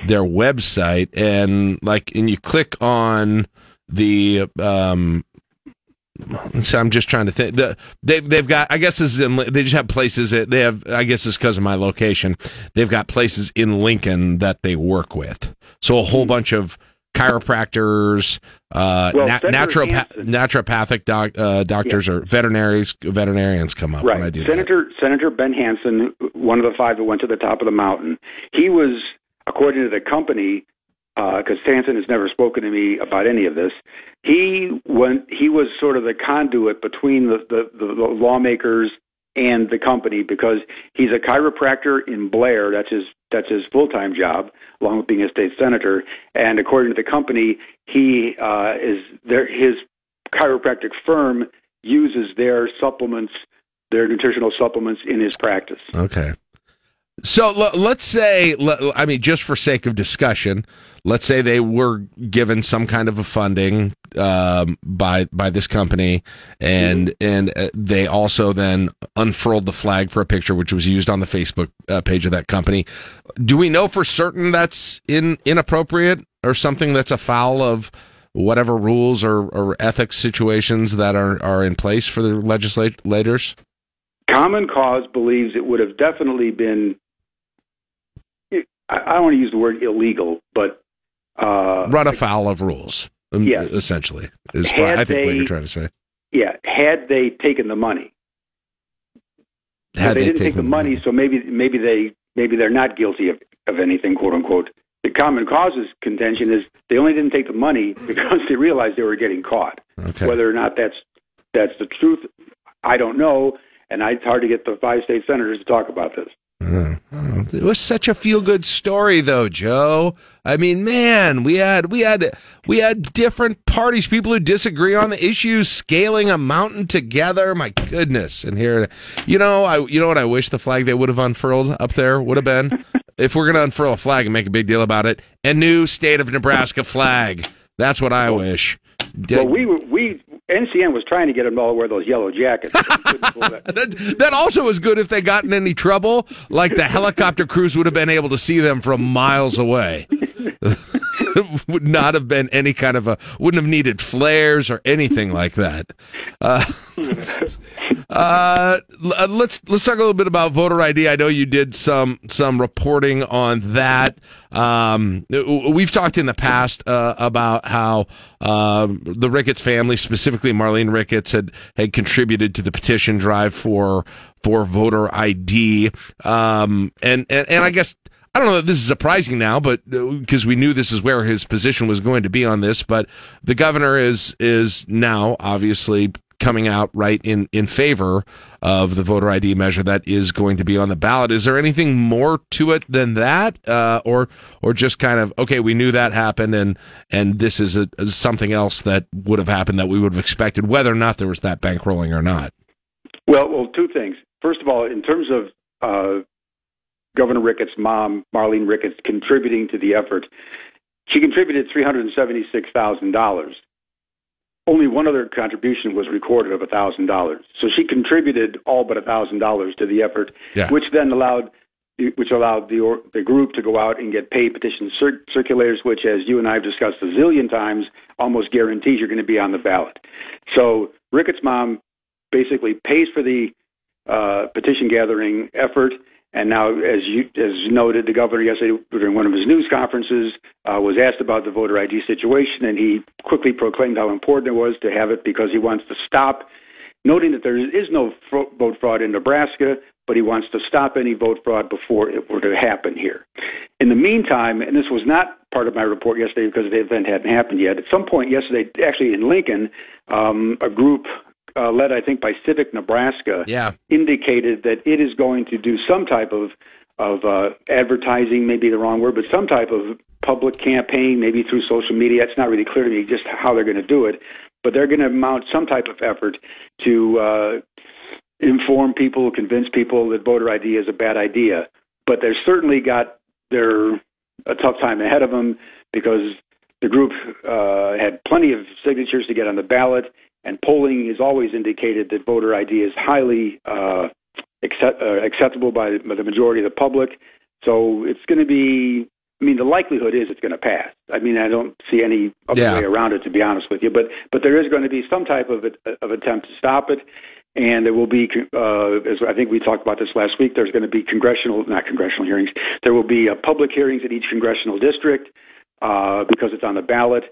their website and like, and you click on the um. So I'm just trying to think. The, they they've got. I guess this is in. They just have places. That they have. I guess it's because of my location. They've got places in Lincoln that they work with. So a whole Hmm. bunch of chiropractors, uh, Well, na- naturopath- naturopathic doc, uh, doctors or veterinaries veterinarians come up when I Right. do that. Senator Senator Ben Hansen, one of the five that went to the top of the mountain, he was, according to the company, because Hansen has never spoken to me about any of this. He went. He was sort of the conduit between the, the, the, the lawmakers and the company because he's a chiropractor in Blair. That's his that's his full time job, along with being a state senator. And according to the company, he uh, is their his chiropractic firm uses their supplements, their nutritional supplements in his practice. Okay. So let's say, I mean, just for sake of discussion, let's say they were given some kind of a funding um, by by this company, and and uh, they also then unfurled the flag for a picture, which was used on the Facebook uh, page of that company. Do we know for certain that's in inappropriate or something that's a foul of whatever rules or, or ethics situations that are, are in place for the legislators? Common Cause believes it would have definitely been. I I don't want to use the word illegal, but uh, run afoul of rules. um, Yes. essentially is what I think what you're trying to say. yeah, had they taken the money, Had they, they didn't take the money, so maybe maybe they maybe they're not guilty of, of anything, quote unquote. The Common Cause's contention is they only didn't take the money because they realized they were getting caught. Okay. Whether or not that's that's the truth, I don't know, and it's hard to get the five state senators to talk about this. Oh, It was such a feel good story though, Joe. I mean, man, we had we had we had different parties, people who disagree on the issues, scaling a mountain together. My goodness. And here you know, I you know what I wish the flag they would have unfurled up there would have been? if we're gonna unfurl a flag and make a big deal about it, a new state of Nebraska flag. That's what I wish. Well, we we NCN was trying to get them all to wear those yellow jackets. that, that also was good if they got in any trouble. Like the helicopter crews would have been able to see them from miles away. would not have been any kind of a wouldn't have needed flares or anything like that. Uh, uh, uh, let's let's talk a little bit about voter ID. I know you did some some reporting on that. Um, we've talked in the past uh, about how um, the Ricketts family, specifically Marlene Ricketts, had had contributed to the petition drive for for voter ID. Um, and, and and I guess I don't know that this is surprising now, but because we knew this is where his position was going to be on this, but the governor is is now obviously coming out right in in favor of the voter ID measure that is going to be on the ballot. Is there anything more to it than that, uh, or or just kind of okay? We knew that happened, and and this is a, something else that would have happened that we would have expected, whether or not there was that bankrolling or not. Well, well, two things. First of all, in terms of uh, Governor Ricketts' mom, Marlene Ricketts, contributing to the effort, she contributed three hundred seventy-six thousand dollars. Only one other contribution was recorded of thousand dollars. So she contributed all but thousand dollars to the effort, Yeah. which then allowed which allowed the or, the group to go out and get paid petition cir- circulators, which, as you and I have discussed a zillion times, almost guarantees you're going to be on the ballot. So Ricketts' mom basically pays for the uh, petition gathering effort. And now, as you as noted, the governor yesterday during one of his news conferences uh, was asked about the voter ID situation, and he quickly proclaimed how important it was to have it because he wants to stop, noting that there is no vote fraud in Nebraska, but he wants to stop any vote fraud before it were to happen here. In the meantime, and this was not part of my report yesterday because the event hadn't happened yet. At some point yesterday, actually in Lincoln, um, a group uh, led, I think, by Civic Nebraska, Yeah. indicated that it is going to do some type of of uh, advertising, maybe the wrong word, but some type of public campaign, maybe through social media. It's not really clear to me just how they're going to do it, but they're going to mount some type of effort to uh, inform people, convince people that voter ID is a bad idea. But they've certainly got their a tough time ahead of them because the group uh, had plenty of signatures to get on the ballot, and polling has always indicated that voter ID is highly uh, accept, uh, acceptable by the, majority of the public. So it's going to be. I mean, the likelihood is it's going to pass. I mean, I don't see any other Yeah. way around it, to be honest with you. But but there is going to be some type of of attempt to stop it, and there will be, uh, as I think we talked about this last week. There's going to be congressional, not congressional hearings. There will be uh, public hearings at each congressional district uh, because it's on the ballot,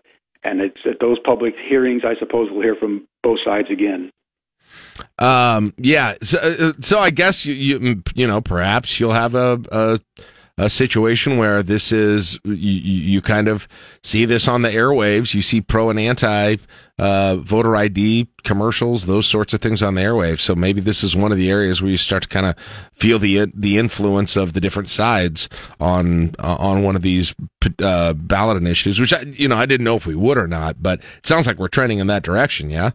and it's at those public hearings. I suppose we'll hear from both sides again. Um, yeah. So, uh, so I guess you, you, you know, perhaps you'll have a, a, a situation where this is, you, you kind of see this on the airwaves. You see pro and anti, uh, voter ID commercials, those sorts of things on the airwaves. So maybe this is one of the areas where you start to kind of feel the, the influence of the different sides on, uh, on one of these, uh, ballot initiatives, which I, you know, I didn't know if we would or not, but it sounds like we're trending in that direction. Yeah.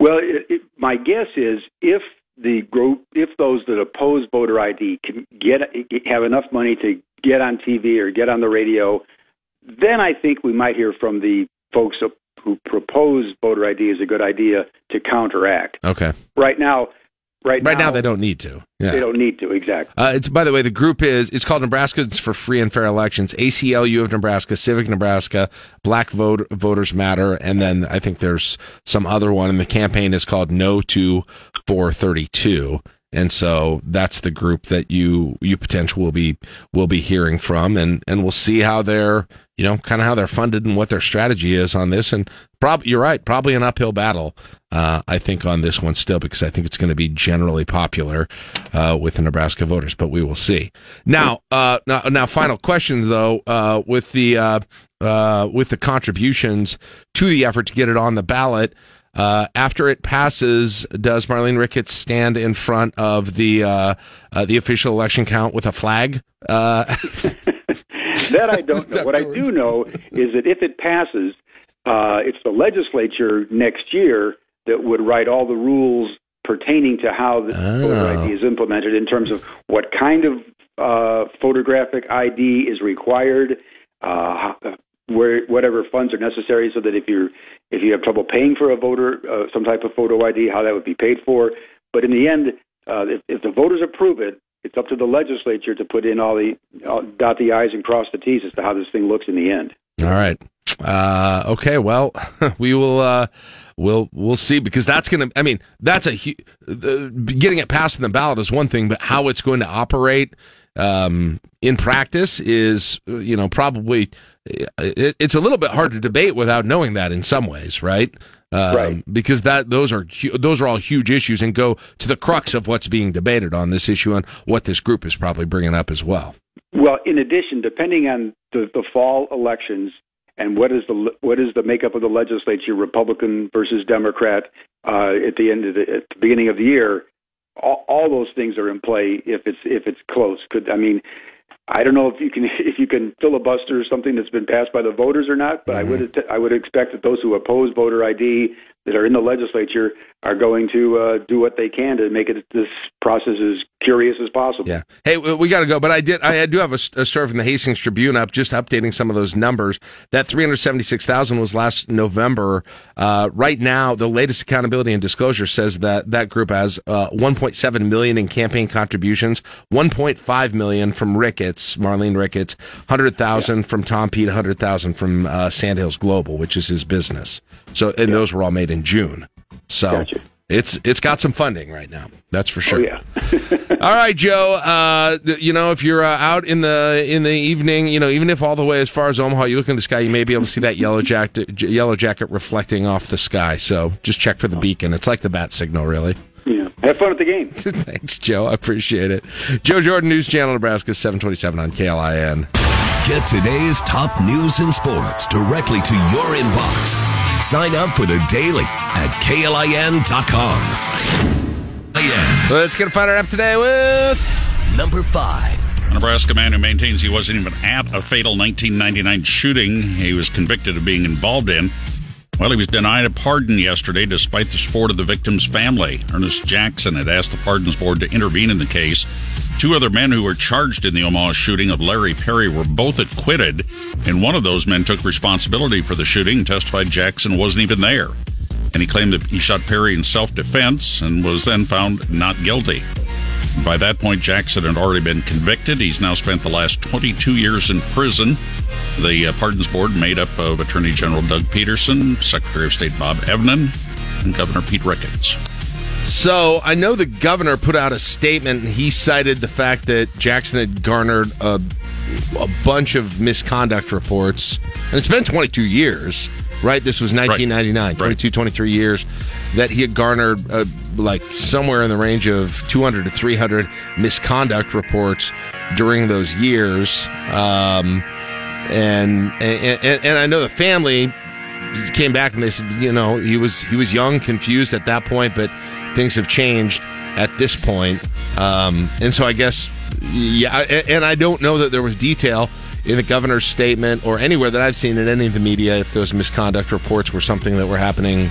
Well, it, it, my guess is if the group, if those that oppose voter ID can get have enough money to get on TV or get on the radio, then I think we might hear from the folks who propose voter ID as a good idea to counteract. Okay. Right now, right, Right now, they don't need to. Yeah. They don't need to exactly. Uh, it's by the way, the group is it's called Nebraskans for Free and Fair Elections. ACLU of Nebraska, Civic Nebraska, Black Vote, Voters Matter, and then I think there's some other one. And the campaign is called No to 432. And so that's the group that you you potentially will be will be hearing from, and and we'll see how they're you know kind of how they're funded and what their strategy is on this. And prob you're right, probably an uphill battle. Uh, I think on this one still because I think it's going to be generally popular uh, with the Nebraska voters, but we will see. Now, uh, now, now, final question though, uh, with the uh, uh, with the contributions to the effort to get it on the ballot. Uh, after it passes, does Marlene Ricketts stand in front of the uh, uh, the official election count with a flag? That I don't know. What I do know is that if it passes, uh, it's the legislature next year that would write all the rules pertaining to how the voter ID is implemented in terms of what kind of uh, photographic ID is required, uh, where whatever funds are necessary, so that if you're if you have trouble paying for a voter uh, some type of photo ID, how that would be paid for. But in the end, uh, if, if the voters approve it, it's up to the legislature to put in all the uh, dot the i's and cross the t's as to how this thing looks in the end. All right. Uh, okay. Well, we will. Uh, we'll we'll see because that's going to. I mean, that's a getting it passed in the ballot is one thing, but how it's going to operate um, in practice is, you know, probably it, it's a little bit hard to debate without knowing that in some ways, right? Um, Right. Because that those are hu- those are all huge issues and go to the crux of what's being debated on this issue and what this group is probably bringing up as well. Well, in addition, depending on the, the fall elections and what is the what is the makeup of the legislature, Republican versus Democrat, uh, at the end of the at the beginning of the year, all, all those things are in play if it's if it's close. Could I mean, I don't know if you can if you can filibuster something that's been passed by the voters or not, but I would I would expect that those who oppose voter ID that are in the legislature are going to uh, do what they can to make it this process as curious as possible. Yeah. Hey, we, got to go, but I did. I do have a, a story from the Hastings Tribune up, just updating some of those numbers. That three hundred seventy-six thousand was last November. Uh, right now, the latest accountability and disclosure says that that group has uh, one point seven million in campaign contributions, one point five million from Ricketts, Marlene Ricketts, hundred thousand from Tom Peed, hundred thousand from uh, Sandhills Global, which is his business. So, and those were all made in June. So. It's it's got some funding right now. That's for sure. Oh, yeah. All right, Joe. Uh, you know, if you're uh, out in the in the evening, you know, even if all the way as far as Omaha, you look in the sky, you may be able to see that yellow jacket, yellow jacket reflecting off the sky. So just check for the beacon. It's like the bat signal, really. Yeah. Have fun at the game. Thanks, Joe. I appreciate it. Joe Jordan, News Channel, Nebraska, seven twenty-seven on KLIN. Get today's top news and sports directly to your inbox. Sign up for the daily at klin.com. Let's get a finder up today with number five. A Nebraska man who maintains he wasn't even at a fatal 1999 shooting he was convicted of being involved in Well, he was denied a pardon yesterday despite the support of the victim's family. Ernest Jackson had asked the Pardons Board to intervene in the case. Two other men who were charged in the Omaha shooting of Larry Perry were both acquitted, and one of those men took responsibility for the shooting testified Jackson wasn't even there. And he claimed that he shot Perry in self defense and was then found not guilty. By that point, Jackson had already been convicted. He's now spent the last 22 years in prison. The uh, Pardons Board, made up of Attorney General Doug Peterson, Secretary of State Bob Evnen, and Governor Pete Ricketts. So I know the governor put out a statement. And he cited the fact that Jackson had garnered a, a bunch of misconduct reports, and it's been 22 years, right? This was 1999, 22, 23 years that he had garnered uh, like somewhere in the range of 200 to 300 misconduct reports during those years. Um, and, and and I know the family came back and they said, you know, he was he was young, confused at that point, but things have changed at this point. Um, and so I guess, yeah, and I don't know that there was detail in the governor's statement or anywhere that I've seen in any of the media if those misconduct reports were something that were happening,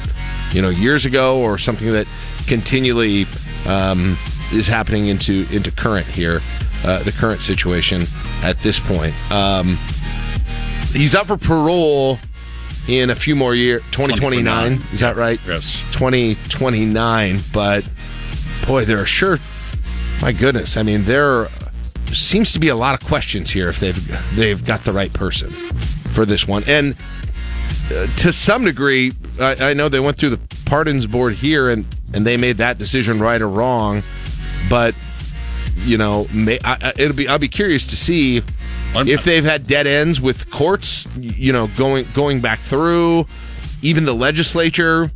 you know, years ago or something that continually um, is happening into into current here, uh, the current situation at this point. Um, he's up for parole in a few more years 2029 is that right? Yes. 2029 but boy there are sure my goodness i mean there seems to be a lot of questions here if they've they've got the right person for this one. And uh, to some degree I, I know they went through the pardons board here and and they made that decision right or wrong but you know may, I, I- it'll be i'll be curious to see if they've had dead ends with courts, you know, going going back through, even the legislature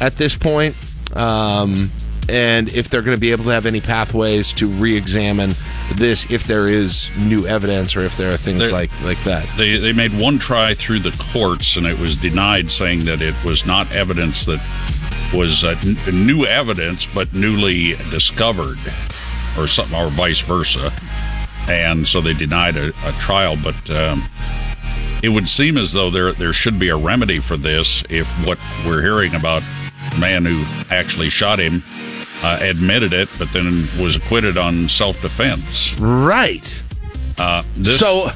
at this point, um, and if they're going to be able to have any pathways to re-examine this if there is new evidence or if there are things There- like like that. They they made one try through the courts, and it was denied, saying that it was not evidence that was uh, n- new evidence, but newly discovered, or something, or vice versa. And so they denied a, a trial. But um, it would seem as though there there should be a remedy for this if what we're hearing about the man who actually shot him uh, admitted it, but then was acquitted on self defense. Right. Uh, this, So,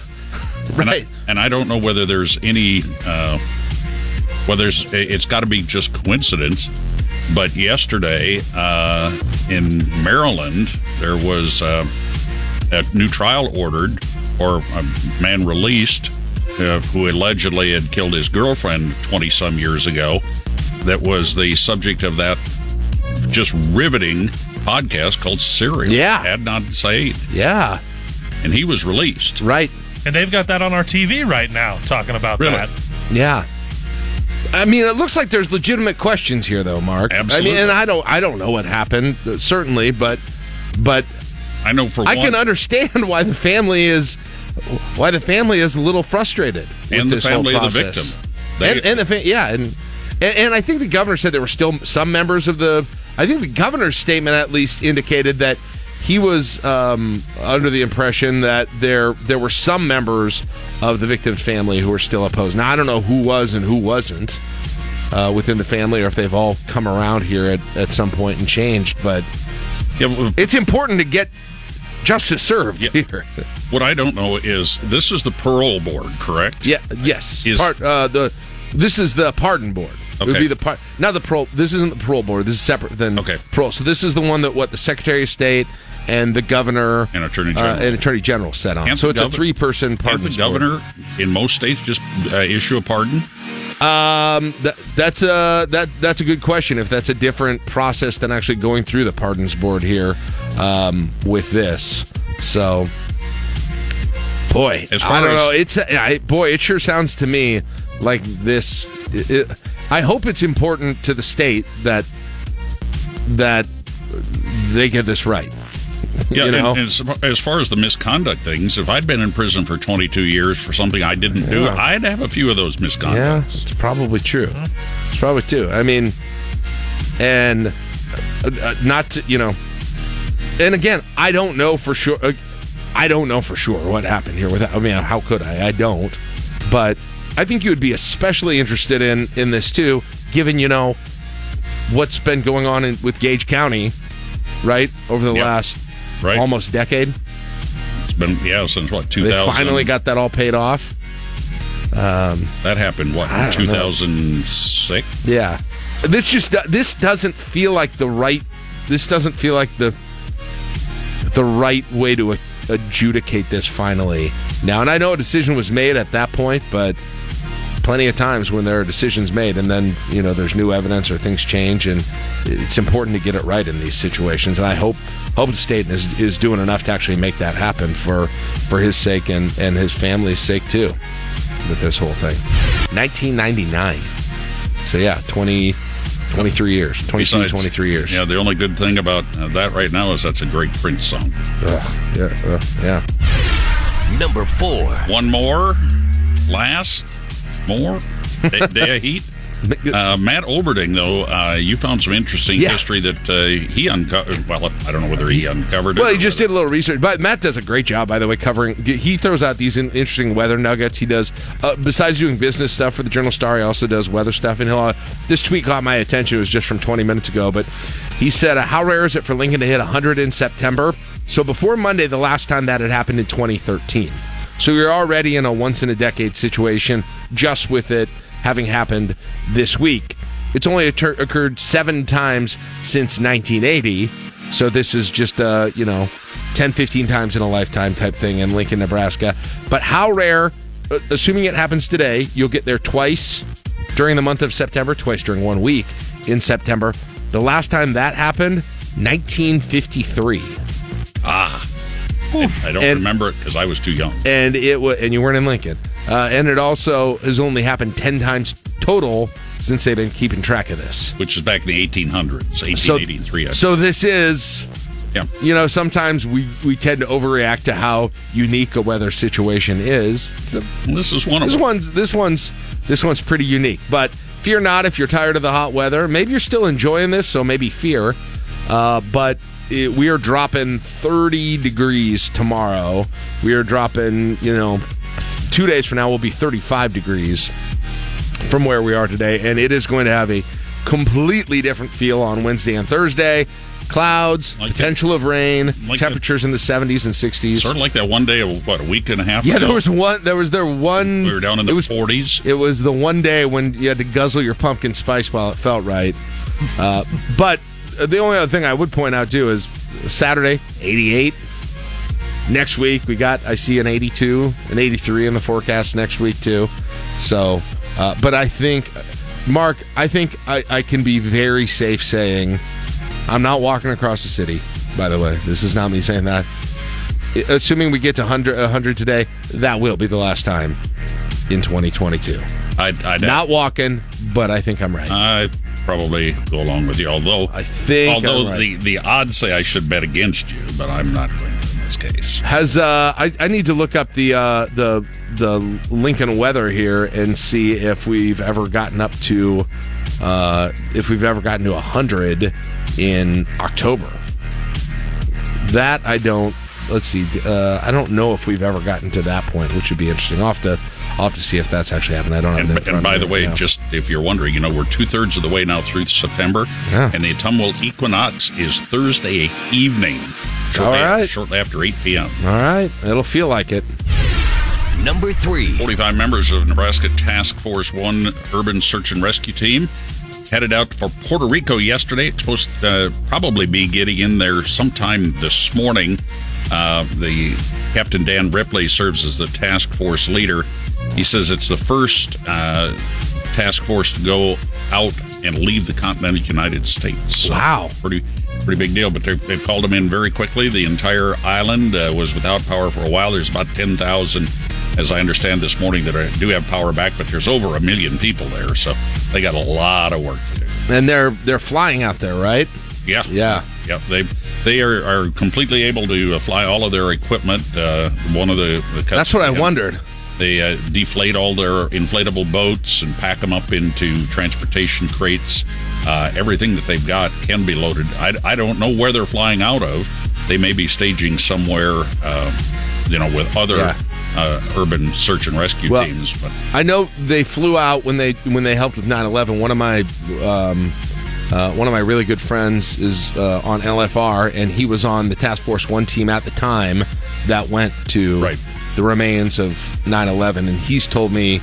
and I, and I don't know whether there's any, uh, whether there's, it's got to be just coincidence. But yesterday uh, in Maryland, there was uh, a new trial ordered, or a man released uh, who allegedly had killed his girlfriend 20 some years ago. That was the subject of that just riveting podcast called Serial. Yeah. Adnan Syed. Yeah. And he was released. Right. And they've got that on our TV right now, talking about Really? that. Yeah. I mean, it looks like there's legitimate questions here, though, Mark. Absolutely. I mean, and I don't, I don't know what happened, uh, certainly, but, but I know for I one, can understand why the family is, why the family is a little frustrated, with And the this whole family of the victim. They- and, and the fa- yeah, and, and and I think the governor said there were still some members of the. I think the governor's statement at least indicated that he was um, under the impression that there there were some members of the victim's family who were still opposed. Now I don't know who was and who wasn't uh, within the family, or if they've all come around here at, at some point and changed. But it's important to get justice served here. What I don't know is this is the parole board, correct? Yeah. Yes. Is- Part, uh, the this is the pardon board. It would be the part, not the parole. This isn't the parole board. This is separate than okay. parole. So this is the one that what the Secretary of State and the governor and Attorney uh, General. and Attorney General set on. Can't so it's a three person Can't pardon. the governor in most states just uh, issue a pardon? Um, that, that's a that that's a good question. If that's a different process than actually going through the pardons board here, um, with this, so boy, As I don't as- know. It's I, boy, it sure sounds to me like this. it- I hope it's important to the state that that they get this right. Yeah, you and- know? and, as, as far as the misconduct things, if I'd been in prison for 22 years for something I didn't do, Yeah. I'd have a few of those misconducts. Yeah, it's probably true. It's probably true. I mean, and uh, uh, not to, you know, and again, I don't know for sure. Uh, I don't know for sure what happened here. With I mean, how could I? I don't. But I think you would be especially interested in in this too, given you know what's been going on in, with Gage County, right over the Yep. last Right. almost decade. It's been yeah since what two They finally got that all paid off. Um, that happened. What two thousand six? Yeah, this just this doesn't feel like the right. This doesn't feel like the the right way to adjudicate this finally now. And I know a decision was made at that point, but plenty of times when there are decisions made and then you know there's new evidence or things change, and it's important to get it right in these situations. And I hope hope the state is is doing enough to actually make that happen for for his sake and and his family's sake too. With this whole thing, 1999. So yeah, 20, 23 years, 22, Besides, 23 years. Yeah, the only good thing about uh, that right now is that's a great Prince song. Ugh, yeah, uh, yeah. Number four. One more, last, more. Day, day of heat. Uh, Matt Olberding, though, uh, you found some interesting Yeah. history that uh, he uncovered. Well, I don't know whether he uncovered it. Well, he just did a little research, but Matt does a great job, by the way, covering. He throws out these in, interesting weather nuggets. He does, uh, besides doing business stuff for the Journal Star, he also does weather stuff. And he'll, uh, this tweet caught my attention. It was just from 20 minutes ago, but he said, uh, "How rare is it for Lincoln to hit 100 in September?" So before Monday, the last time that had happened in 2013. So you're already in a once in a decade situation, just with it having happened this week. It's only occur- occurred seven times since 1980. So this is just, uh, you know, 10, 15 times in a lifetime type thing in Lincoln, Nebraska. But how rare, uh, assuming it happens today, you'll get there twice during the month of September, twice during one week in September. The last time that happened, 1953. Ah. I, I don't And- remember it because I was too young. and it was, and you weren't in Lincoln. Uh, and it also has only happened 10 times total since they've been keeping track of this. Which is back in the 1800s, 1883. I So this is, Yeah. you know, sometimes we, we tend to overreact to how unique a weather situation is. The- this is one of this them. one's this one's this one's pretty unique. But fear not if you're tired of the hot weather. Maybe you're still enjoying this, so maybe fear. Uh, but it, we are dropping 30 degrees tomorrow. We are dropping, you know, two days from now will be 35 degrees from where we are today, and it is going to have a completely different feel on Wednesday and Thursday. Clouds, potential of rain, temperatures in the 70s and 60s. Sort of like that one day, of, what, a week and a half Yeah, ago? there was one. There was there one. We were down in the 40s. It was the one day when you had to guzzle your pumpkin spice while it felt right. Uh, but the only other thing I would point out too is Saturday, 88. Next week we got I see an 82, an 83 in the forecast next week too. So, uh, but I think, Mark, I think I, I can be very safe saying I'm not walking across the city. By the way, this is not me saying that. Assuming we get to 100, 100 today, that will be the last time in 2022. I'd, I'd Not walking, but I think I'm right. I probably go along with you. Although I think although right. the the odds say I should bet against you, but I'm not going to in this case. Has uh, I, I need to look up the uh, the the Lincoln weather here and see if we've ever gotten up to uh, if we've ever gotten to hundred in October. That I don't. Let's see. Uh, I don't know if we've ever gotten to that point, which would be interesting. Have to, I'll have to see if that's actually happened. I don't have And, it in front and by the way, right just if you're wondering, you know, we're two thirds of the way now through September, Yeah. and the autumnal equinox is Thursday evening, shortly, All right. shortly after 8 p.m. All right, it'll feel like it. Number three. 45 members of Nebraska Task Force One Urban Search and Rescue Team headed out for Puerto Rico yesterday. It's supposed to uh, probably be getting in there sometime this morning. Uh, the Captain Dan Ripley serves as the task force leader. He says it's the first uh, task force to go out and leave the continental United States. So Wow. pretty pretty big deal. But they've, they've called them in very quickly. The entire island uh, was without power for a while. There's about ten thousand, as I understand this morning, that are, do have power back. But there's over a million people there, so they got a lot of work to do. And they're they're flying out there, right? Yeah, Yeah. yeah. They they are, are completely able to uh, fly all of their equipment. Uh, one of the, the That's what I wondered. They uh, deflate all their inflatable boats and pack them up into transportation crates. Uh, everything that they've got can be loaded. I, I don't know where they're flying out of. They may be staging somewhere, uh, you know, with other Yeah. uh, urban search and rescue Well, teams. But I know they flew out when they when they helped with 9/11. One of my um, uh, one of my really good friends is uh, on LFR, and he was on the Task Force One team at the time that went to the remains of 9/11, and he's told me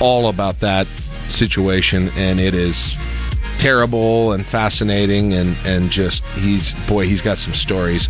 all about that situation, and it is terrible and fascinating, and and just he's boy, he's got some stories.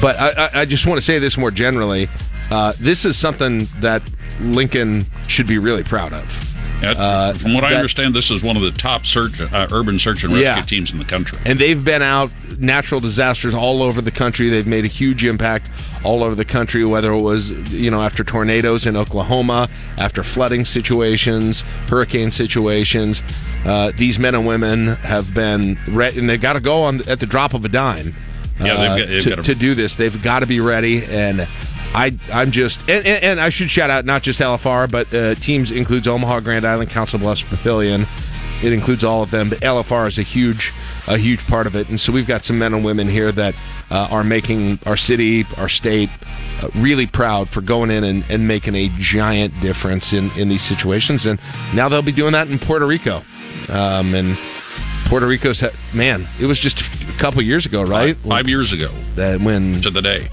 But I, I, I just want to say this more generally. Uh, this is something that Lincoln should be really proud of. Uh, from what I that- understand, this is one of the top search uh, urban search and rescue Yeah. teams in the country. And they've been out natural disasters all over the country. They've made a huge impact all over the country, whether it was, you know, after tornadoes in Oklahoma, after flooding situations, hurricane situations. Uh, these men and women have been ready, and they've got to go on at the drop of a dime Yeah, they've uh, got- they've to, got to- to do this. They've got to be ready. And I, I'm just, and, and, and I should shout out not just LFR, but uh, teams includes Omaha, Grand Island, Council Bluffs, Papillion. It includes all of them, but LFR is a huge, a huge part of it. And so we've got some men and women here that uh, are making our city, our state, uh, really proud for going in and, and making a giant difference in, in these situations. And now they'll be doing that in Puerto Rico. Um, and Puerto Rico's, ha- man, it was just a couple years ago, right? Five years ago, that when to the day,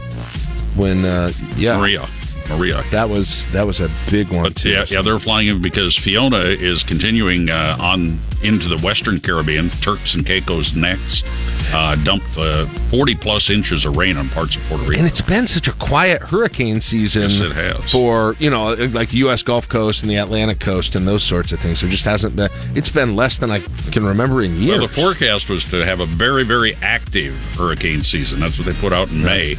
when uh, yeah, Maria, Maria. That was that was a big one But too. yeah, yeah, they're flying in because Fiona is continuing uh, on into the Western Caribbean. Turks and Caicos next. Uh, dumped uh, 40 plus inches of rain on parts of Puerto Rico. And it's been such a quiet hurricane season Yes, it has. for, you know, like the U.S. Gulf Coast and the Atlantic Coast and those sorts of things. There just hasn't been, it's been less than I can remember in years. Well, the forecast was to have a very, very active hurricane season. That's what they put out in May,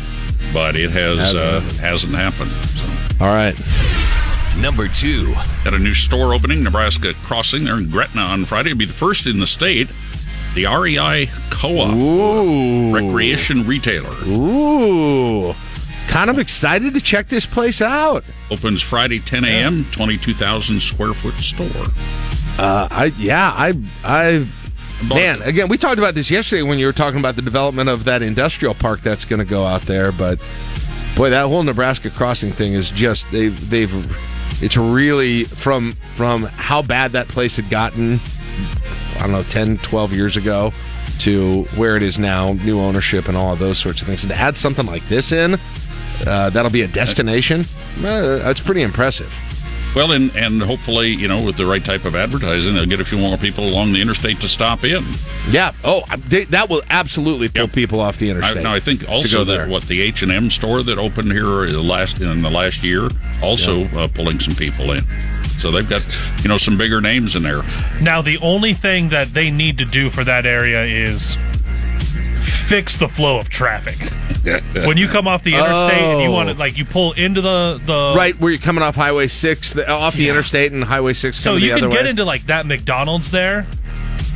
but it has uh, hasn't happened. So. All right. Number two. Got a new store opening, Nebraska Crossing there in Gretna on Friday. It'll be the first in the state. The REI Co-op, recreation retailer. Ooh. Kind of excited to check this place out. Opens Friday 10 a.m. 22,000 square foot store. Uh, I yeah, I I man, again, we talked about this yesterday when you were talking about the development of that industrial park that's going to go out there, but boy, that whole Nebraska crossing thing is just they've they've it's really from from how bad that place had gotten I don't know 10 12 years ago to where it is now, new ownership and all of those sorts of things. And to add something like this in, uh, that'll be a destination. Uh, that's pretty impressive. Well, and, and hopefully, you know, with the right type of advertising, they'll get a few more people along the interstate to stop in. Yeah. Oh, they, that will absolutely pull people off the I, interstate. no, I think also that there. what the H and M store that opened here the last in the last year also uh, pulling some people in. So they've got you know some bigger names in there. Now, the only thing that they need to do for that area is fix the flow of traffic. when you come off the interstate and you Oh. want to, like, you pull into the the right where you're coming off Highway Six, the, off the interstate, and Highway Six So you the can other get way. into like that McDonald's there,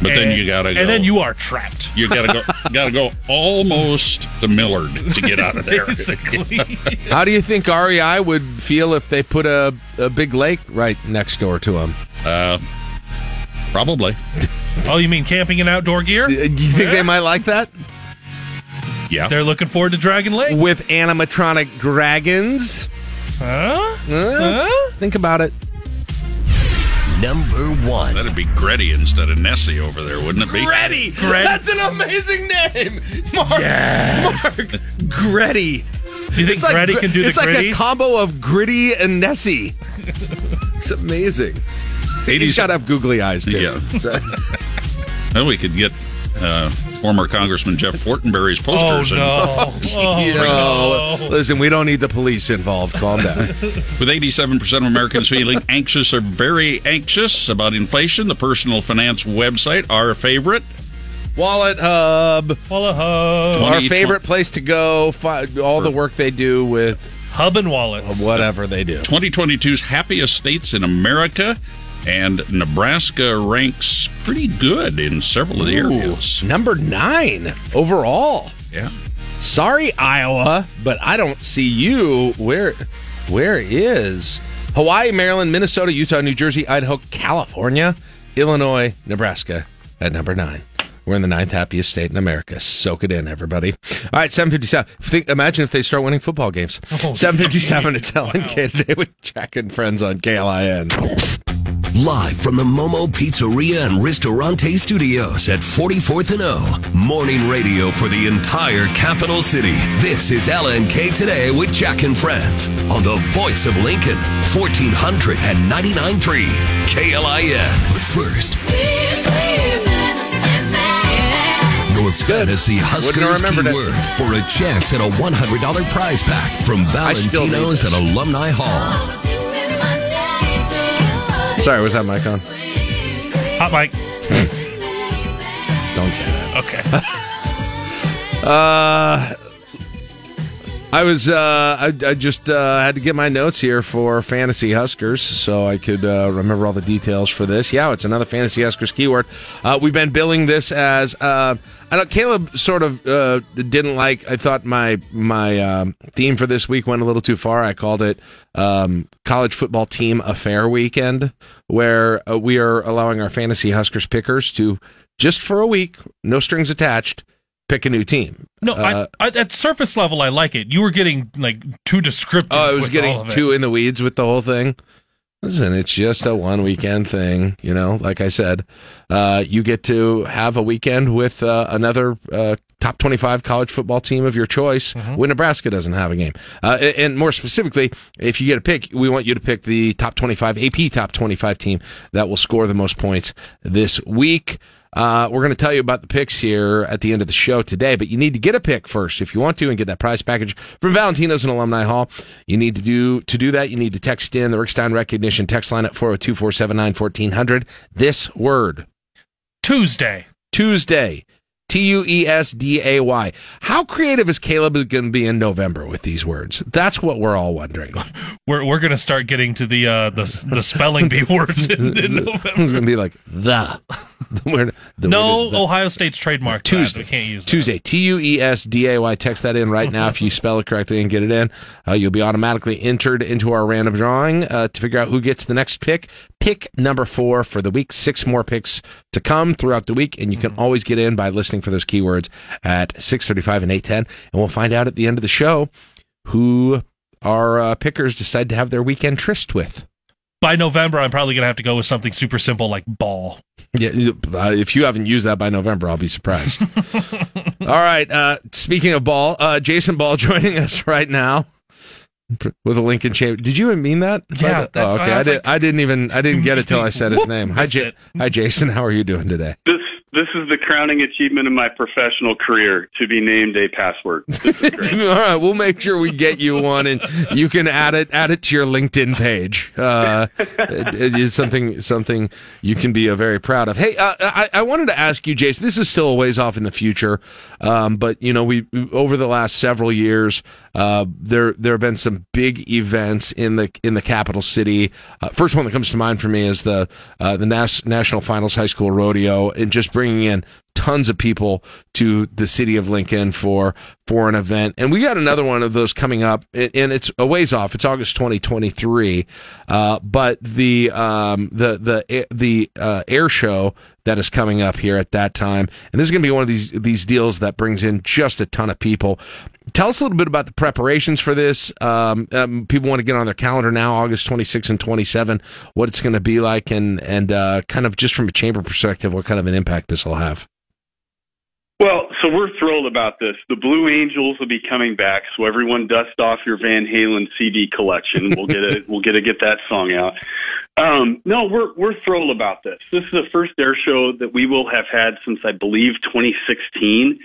But then you gotta go. and then you are trapped. You gotta go. gotta go almost to Millard to get out of there. Basically. How do you think REI would feel if they put a, a big lake right next door to them? Uh, probably. oh, you mean camping and outdoor gear? Do you think they might like that? Yeah. They're looking forward to Dragon Lake. With animatronic dragons? Huh? Huh? Think about it. Number one. That'd be Gretty instead of Nessie over there, wouldn't it be? Gretty! Gretty. That's an amazing name! Mark! Yes. Mark! Gretty! You think Gretty gr- can do the It's like a combo of Gritty and Nessie. it's amazing. He's got to have googly eyes, too. Yeah. So- Well, we could get uh, former Congressman Jeff Fortenberry's posters. Oh, and- no. Oh, You no. Listen, we don't need the police involved. Calm down. With 87% of Americans feeling anxious or very anxious about inflation, the personal finance website, our favorite, Wallet Hub. Wallet Hub. Our favorite place to go. Fi- all the work they do with Hub and wallets. whatever they do. 2022's happiest states in America, and Nebraska ranks pretty good in several of the areas. Number nine overall. Yeah. Sorry, Iowa, but I don't see you. Where, where is Hawaii, Maryland, Minnesota, Utah, New Jersey, Idaho, California, Illinois, Nebraska at number nine. We're in the ninth happiest state in America. Soak it in, everybody. All right, 757. Think, imagine if they start winning football games. Oh, 757 it's LNK today with Jack and Friends on KLIN. Live from the Momo Pizzeria and Ristorante Studios at 44th and O. Morning radio for the entire capital city. This is LNK Today with Jack and Friends on the voice of Lincoln, 1499.3 KLIN. But first, your fantasy Huskers keyword for a chance at a $100 prize pack from Valentino's at Alumni Hall. Sorry, was that mic on? Hot mic. Don't say that. Okay. Uh, I was uh, I, I just uh, had to get my notes here for Fantasy Huskers so I could uh, remember all the details for this. Yeah, it's another Fantasy Huskers keyword. Uh, we've been billing this as uh, I know Caleb sort of uh, didn't like. I thought my my um, theme for this week went a little too far. I called it um, College Football Team Affair Weekend, where uh, we are allowing our Fantasy Huskers pickers to just for a week, no strings attached, pick a new team. No, Uh, I, I, at surface level, I like it. You were getting like too descriptive. Oh, I was getting too in the weeds with the whole thing. Listen, it's just a one weekend thing, you know. Like I said, uh, you get to have a weekend with uh, another uh, top twenty-five college football team of your choice. Mm-hmm. When Nebraska doesn't have a game, uh, and more specifically, if you get a pick, we want you to pick the top twenty-five AP top twenty-five team that will score the most points this week. Uh, we're going to tell you about the picks here at the end of the show today, but you need to get a pick first if you want to and get that prize package from Valentino's and Alumni Hall. You need to do to do that. You need to text in the Rick Stein recognition text line at 402 479 1400. This word Tuesday. Tuesday. T U E S D A Y. How creative is Caleb going to be in November with these words? That's what we're all wondering. We're we're gonna start getting to the uh, the the spelling bee words in, in It's November. going to be like the. the word, the no, the. Ohio State's trademark. that. Tuesday. We can't use that. Tuesday. T U E S D A Y. Text that in right now if you spell it correctly and get it in. Uh, you'll be automatically entered into our random drawing uh, to figure out who gets the next pick. Pick number four for the week. Six more picks to come throughout the week, and you can always get in by listening for those keywords at six thirty-five and eight ten, and we'll find out at the end of the show who our uh, pickers decide to have their weekend tryst with. By November, I'm probably gonna have to go with something super simple like ball. Yeah, uh, if you haven't used that by November, I'll be surprised. All right. Uh, speaking of ball, uh, Jason Ball joining us right now with a Lincoln champ. Did you even mean that? Yeah, Oh, that's- okay. I I, did. like- I didn't even. I didn't get it till I said his name. Hi, J- Hi, Jason. How are you doing today? This this is the crowning achievement of my professional career to be named a password. This is great. All right, we'll make sure we get you one, and you can add it add it to your LinkedIn page. Uh, it, it is something something you can be uh, very proud of. Hey, uh, I, I wanted to ask you, Jason. This is still a ways off in the future, um, but you know, we over the last several years, uh, there there have been some big events in the in the capital city. Uh, first one that comes to mind for me is the uh, the Nas- National Finals High School Rodeo, and just bringing in tons of people to the city of Lincoln for for an event. And we got another one of those coming up, and it's a ways off. It's August 2023. Uh, but the um, the the the uh, air show that is coming up here at that time, and this is going to be one of these these deals that brings in just a ton of people. Tell us a little bit about the preparations for this. Um, um, people want to get on their calendar now, August 26 and 27, what it's going to be like, and and uh, kind of just from a chamber perspective, what kind of an impact this will have. Well, so we're thrilled about this. The Blue Angels will be coming back, so everyone dust off your Van Halen CD collection. We'll get a we'll get to get that song out. Um, no, we're we're thrilled about this. This is the first air show that we will have had since I believe 2016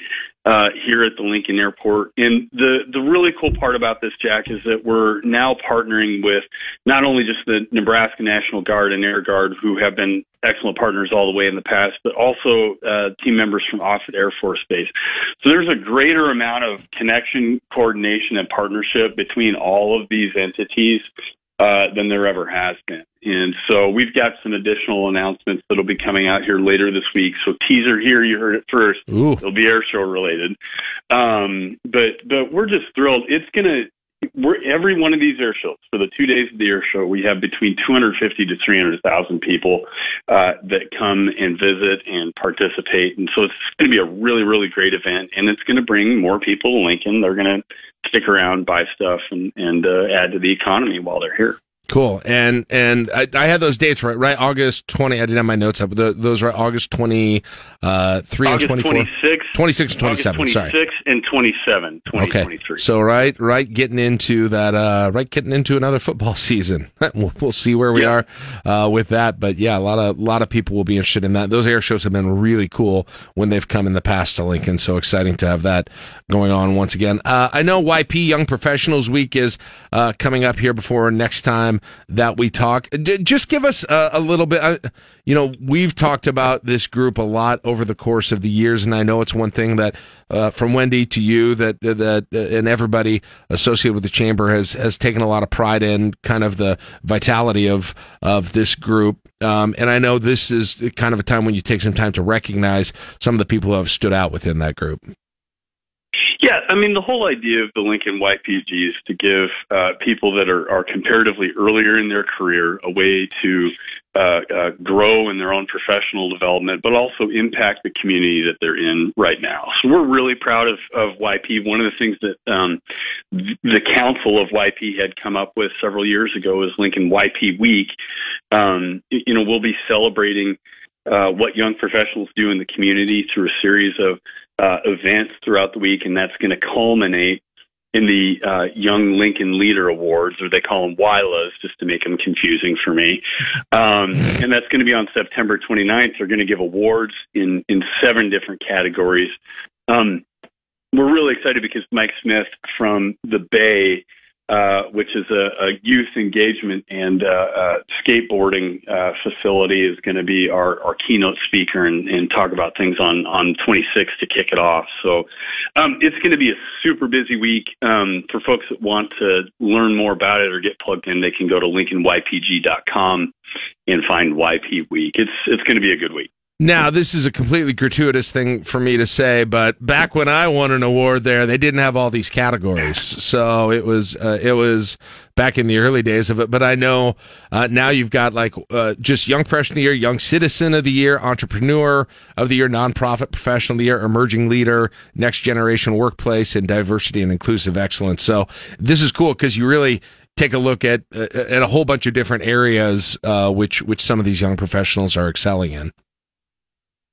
uh, here at the Lincoln Airport. And the the really cool part about this, Jack, is that we're now partnering with not only just the Nebraska National Guard and Air Guard, who have been excellent partners all the way in the past, but also uh, team members from Offutt Air Force Base. So there's a greater amount of connection, coordination, and partnership between all of these entities uh, than there ever has been. And so we've got some additional announcements that'll be coming out here later this week. So teaser here, you heard it first. Ooh. It'll be air show related. Um, but but we're just thrilled. It's gonna we're, every one of these air shows for the two days of the air show, we have between 250 to 300,000 people uh, that come and visit and participate, and so it's going to be a really, really great event, and it's going to bring more people to Lincoln. They're going to stick around, buy stuff, and and uh, add to the economy while they're here. Cool. And and I, I had those dates right. Right, August twenty. I didn't have my notes up. The, those were August 23 uh, three August and twenty four. 26, 26 and 27, August sorry. 26 and 27, 2023. Okay. So right, right, getting into that, uh, right, getting into another football season. we'll, we'll see where we are uh, with that, but yeah, a lot of a lot of people will be interested in that. Those air shows have been really cool when they've come in the past to Lincoln. So exciting to have that going on once again. Uh, I know YP Young Professionals Week is uh, coming up here before next time that we talk. Just give us a, a little bit. Uh, you know, we've talked about this group a lot over the course of the years, and I know it's one thing that uh, from Wendy to you that that uh, and everybody associated with the chamber has has taken a lot of pride in kind of the vitality of of this group. Um, and I know this is kind of a time when you take some time to recognize some of the people who have stood out within that group. Yeah, I mean, the whole idea of the Lincoln YPG is to give uh, people that are, are comparatively earlier in their career a way to uh, uh, grow in their own professional development, but also impact the community that they're in right now. So we're really proud of, of YP. One of the things that um, the council of YP had come up with several years ago is Lincoln YP Week. Um, you know, we'll be celebrating uh, what young professionals do in the community through a series of uh, events throughout the week, and that's going to culminate in the uh, Young Lincoln Leader Awards, or they call them WILAs, just to make them confusing for me. Um, and that's going to be on September 29th. They're going to give awards in in seven different categories. Um, we're really excited because Mike Smith from the Bay uh, which is a, a, youth engagement and uh, uh, skateboarding uh, facility, is going to be our, our keynote speaker and, and, talk about things on on 26 to kick it off. So um, it's going to be a super busy week. Um, for folks that want to learn more about it or get plugged in, they can go to lincolnypg.com and find YP Week. It's it's going to be a good week. Now, this is a completely gratuitous thing for me to say, but back when I won an award there, they didn't have all these categories. So it was, uh, it was back in the early days of it. But I know uh, now you've got like uh, just Young Professional of the Year, Young Citizen of the Year, Entrepreneur of the Year, Nonprofit Professional of the Year, Emerging Leader, Next Generation Workplace, and Diversity and Inclusive Excellence. So this is cool because you really take a look at uh, at a whole bunch of different areas uh, which which some of these young professionals are excelling in.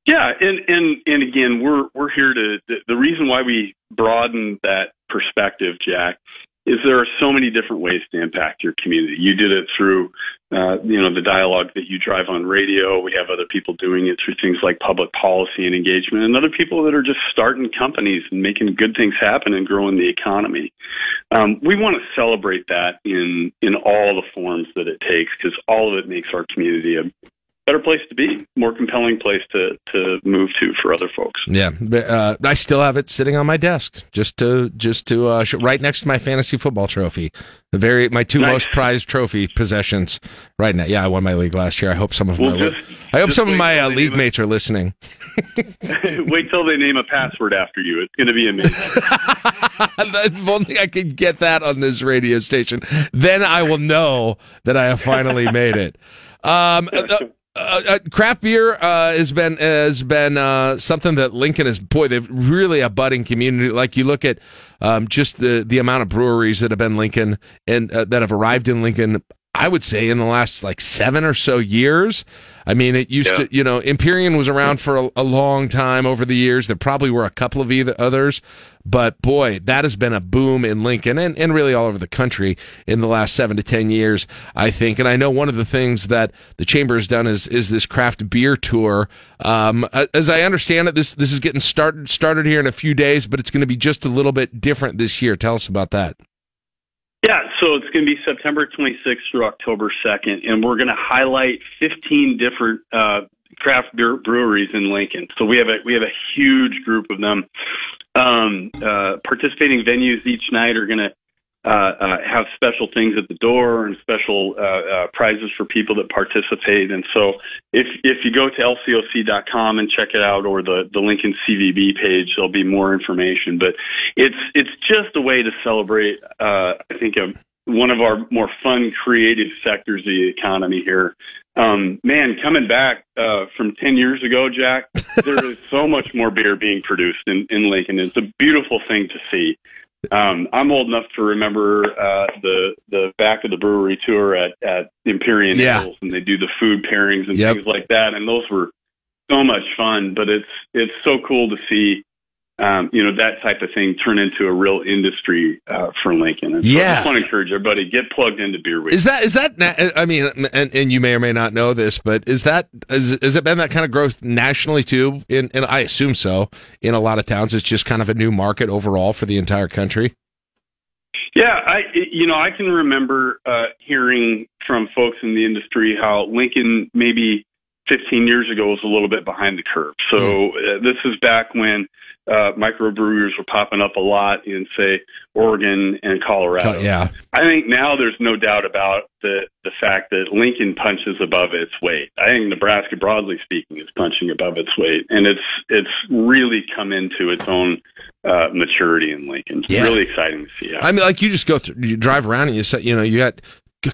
Yeah, and and and again, we're we're here to the, the reason why we broaden that perspective, Jack, is there are so many different ways to impact your community. You did it through, uh, you know, the dialogue that you drive on radio. We have other people doing it through things like public policy and engagement, and other people that are just starting companies and making good things happen and growing the economy. Um, we want to celebrate that in in all the forms that it takes because all of it makes our community a better place to be, more compelling place to to move to for other folks. Yeah, uh, I still have it sitting on my desk, just to just to uh, right next to my fantasy football trophy. The very my two nice. most prized trophy possessions right now. Yeah, I won my league last year. I hope some of well, my just, I hope some of my uh, league mates are listening. wait till they name a password after you. It's going to be amazing. if only I could get that on this radio station, then I will know that I have finally made it. Um, uh, uh, craft beer uh, has been has been uh, something that Lincoln is boy they've really a budding community. Like you look at um, just the the amount of breweries that have been Lincoln and uh, that have arrived in Lincoln. I would say in the last like seven or so years. I mean, it used yeah. to, you know, Empyrean was around for a, a, long time over the years. There probably were a couple of either others, but boy, that has been a boom in Lincoln and, and really all over the country in the last seven to 10 years, I think. And I know one of the things that the chamber has done is, is this craft beer tour. Um, as I understand it, this, this is getting started, started here in a few days, but it's going to be just a little bit different this year. Tell us about that. So it's going to be September 26th through October 2nd, and we're going to highlight 15 different uh, craft beer breweries in Lincoln. So we have a we have a huge group of them. Um, uh, participating venues each night are going to uh, uh, have special things at the door and special uh, uh, prizes for people that participate. And so, if if you go to lcoc.com and check it out, or the the Lincoln CVB page, there'll be more information. But it's it's just a way to celebrate. Uh, I think a, one of our more fun, creative sectors of the economy here. Um, man, coming back uh, from 10 years ago, Jack, there is so much more beer being produced in, in Lincoln. It's a beautiful thing to see. Um, I'm old enough to remember uh, the the back of the brewery tour at at Empyrean Yeah. Ales, and they do the food pairings and Yep. things like that, and those were so much fun. But it's it's so cool to see, um, you know, that type of thing turn into a real industry uh, for Lincoln. And so I just want to encourage everybody get plugged into beer week. Is that is that? na- I mean, and, and you may or may not know this, but is that is has it been that kind of growth nationally too? In and I assume so. In a lot of towns, it's just kind of a new market overall for the entire country. Yeah, I you know I can remember uh, hearing from folks in the industry how Lincoln maybe 15 years ago was a little bit behind the curve. So uh, this is back when uh, microbreweries were popping up a lot in say Oregon and Colorado. Yeah. I think now there's no doubt about the the fact that Lincoln punches above its weight. I think Nebraska, broadly speaking, is punching above its weight, and it's it's really come into its own uh, maturity in Lincoln. It's Yeah. really exciting to see. I mean, like you just go through, you drive around and you say, you know, you got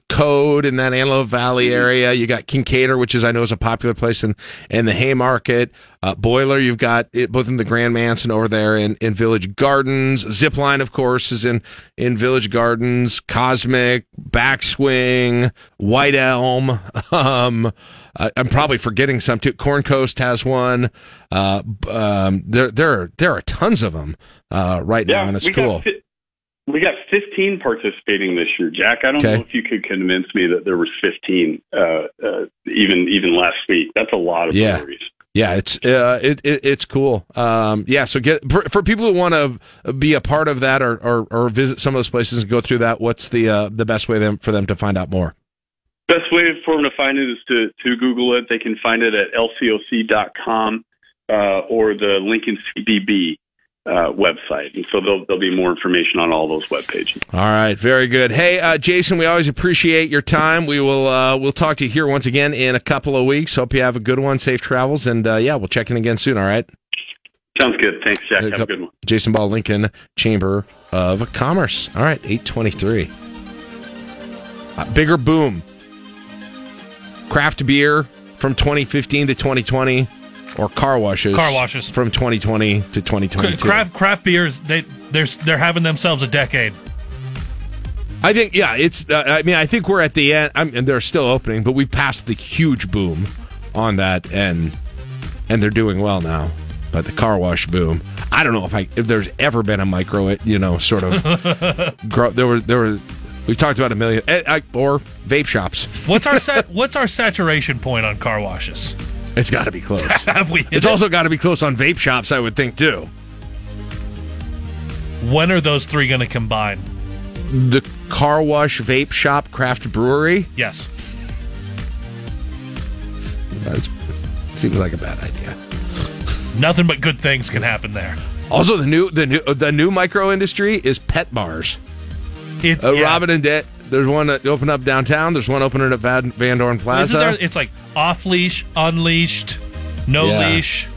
Code in that Antelope Valley area. You got Kinkaider, which is I know is a popular place in in the Haymarket. Uh, Boiler, you've got it both in the Grand Manson over there in, in Village Gardens. Zipline, of course, is in in Village Gardens. Cosmic, Backswing, White Elm. Um, I, I'm probably forgetting some too. Corn Coast has one. Uh, um, there there are, there are tons of them uh, right now, and it's cool. We got 15 participating this year, Jack. I don't Okay. know if you could convince me that there was 15 uh, uh, even even last week. That's a lot of Yeah. breweries. Yeah, it's uh, it, it it's cool. Um, yeah, so get for, for people who want to be a part of that or, or or visit some of those places and go through that. What's the uh, the best way them for them to find out more? Best way for them to find it is to, to Google it. They can find it at lcoc.com uh, or the Lincoln CVB uh, website. And so there'll, there'll be more information on all those web pages. All right, very good. Hey, uh, Jason, we always appreciate your time. We will uh, we'll talk to you here once again in a couple of weeks. Hope you have a good one, safe travels, and uh, yeah, we'll check in again soon. All right. Sounds good. Thanks, Jack. Have a good one. Jason Ball, Lincoln Chamber of Commerce. All right, eight twenty three. Uh, bigger boom. Craft beer from 2015 to 2020, or car washes. Car washes. from 2020 to 2022. Craft craft beers, they they're they're having themselves a decade. I think, yeah, it's. Uh, I mean, I think we're at the end, I'm, and they're still opening, but we've passed the huge boom on that, and and they're doing well now. But the car wash boom, I don't know if I if there's ever been a micro, you know, sort of. grow, there were there were. We've talked about a million, eh, or vape shops. What's our sat, what's our saturation point on car washes? It's got to be close. Have we? It's it? also got to be close on vape shops, I would think too. when are those three going to combine? The car wash, vape shop, craft brewery. Yes. That seems like a bad idea. Nothing but good things can happen there. Also, the new the new the new micro industry is pet bars. It's Uh, yeah. Robin and Det. There's one that opened up downtown. There's one opening at Van, Van Dorn Isn't Plaza. there, it's like off leash, unleashed, no Yeah. leash.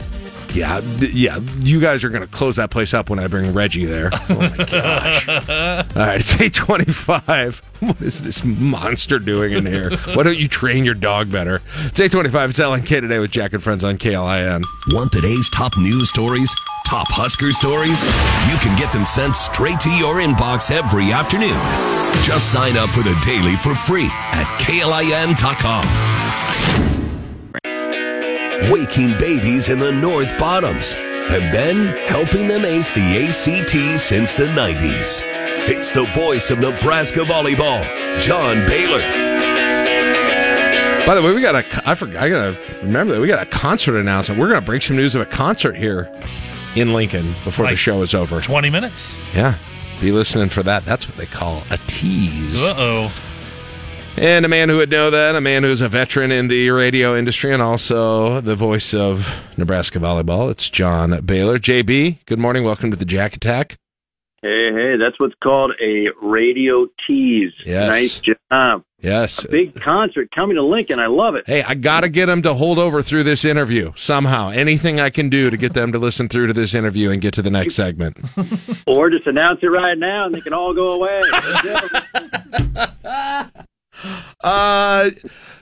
yeah, th- yeah. You guys are going to close that place up when I bring Reggie there. Oh my gosh! All right, it's eight twenty-five. What is this monster doing in here? Why don't you train your dog better? It's eight twenty-five. It's LNK today with Jack and Friends on KLIN. Want today's top news stories? Top Husker stories? You can get them sent straight to your inbox every afternoon. Just sign up for the daily for free at klin.com. Waking babies in the North Bottoms and then helping them ace the ACT since the 90s. It's the voice of Nebraska volleyball, John Baylor. By the way, we got a. I forgot. I gotta remember that we got a concert announcement. We're gonna break some news of a concert here in Lincoln before the show is over. Twenty minutes. Yeah, be listening for that. That's what they call a tease. Uh oh. And a man who would know that, a man who's a veteran in the radio industry and also the voice of Nebraska volleyball. It's John Baylor. JB, good morning. Welcome to the Jack Attack. Hey, hey, that's what's called a radio tease. Yes. Nice job. Yes. A big concert coming to Lincoln. I love it. Hey, I got to get them to hold over through this interview somehow. Anything I can do to get them to listen through to this interview and get to the next segment. Or just announce it right now and they can all go away. Uh,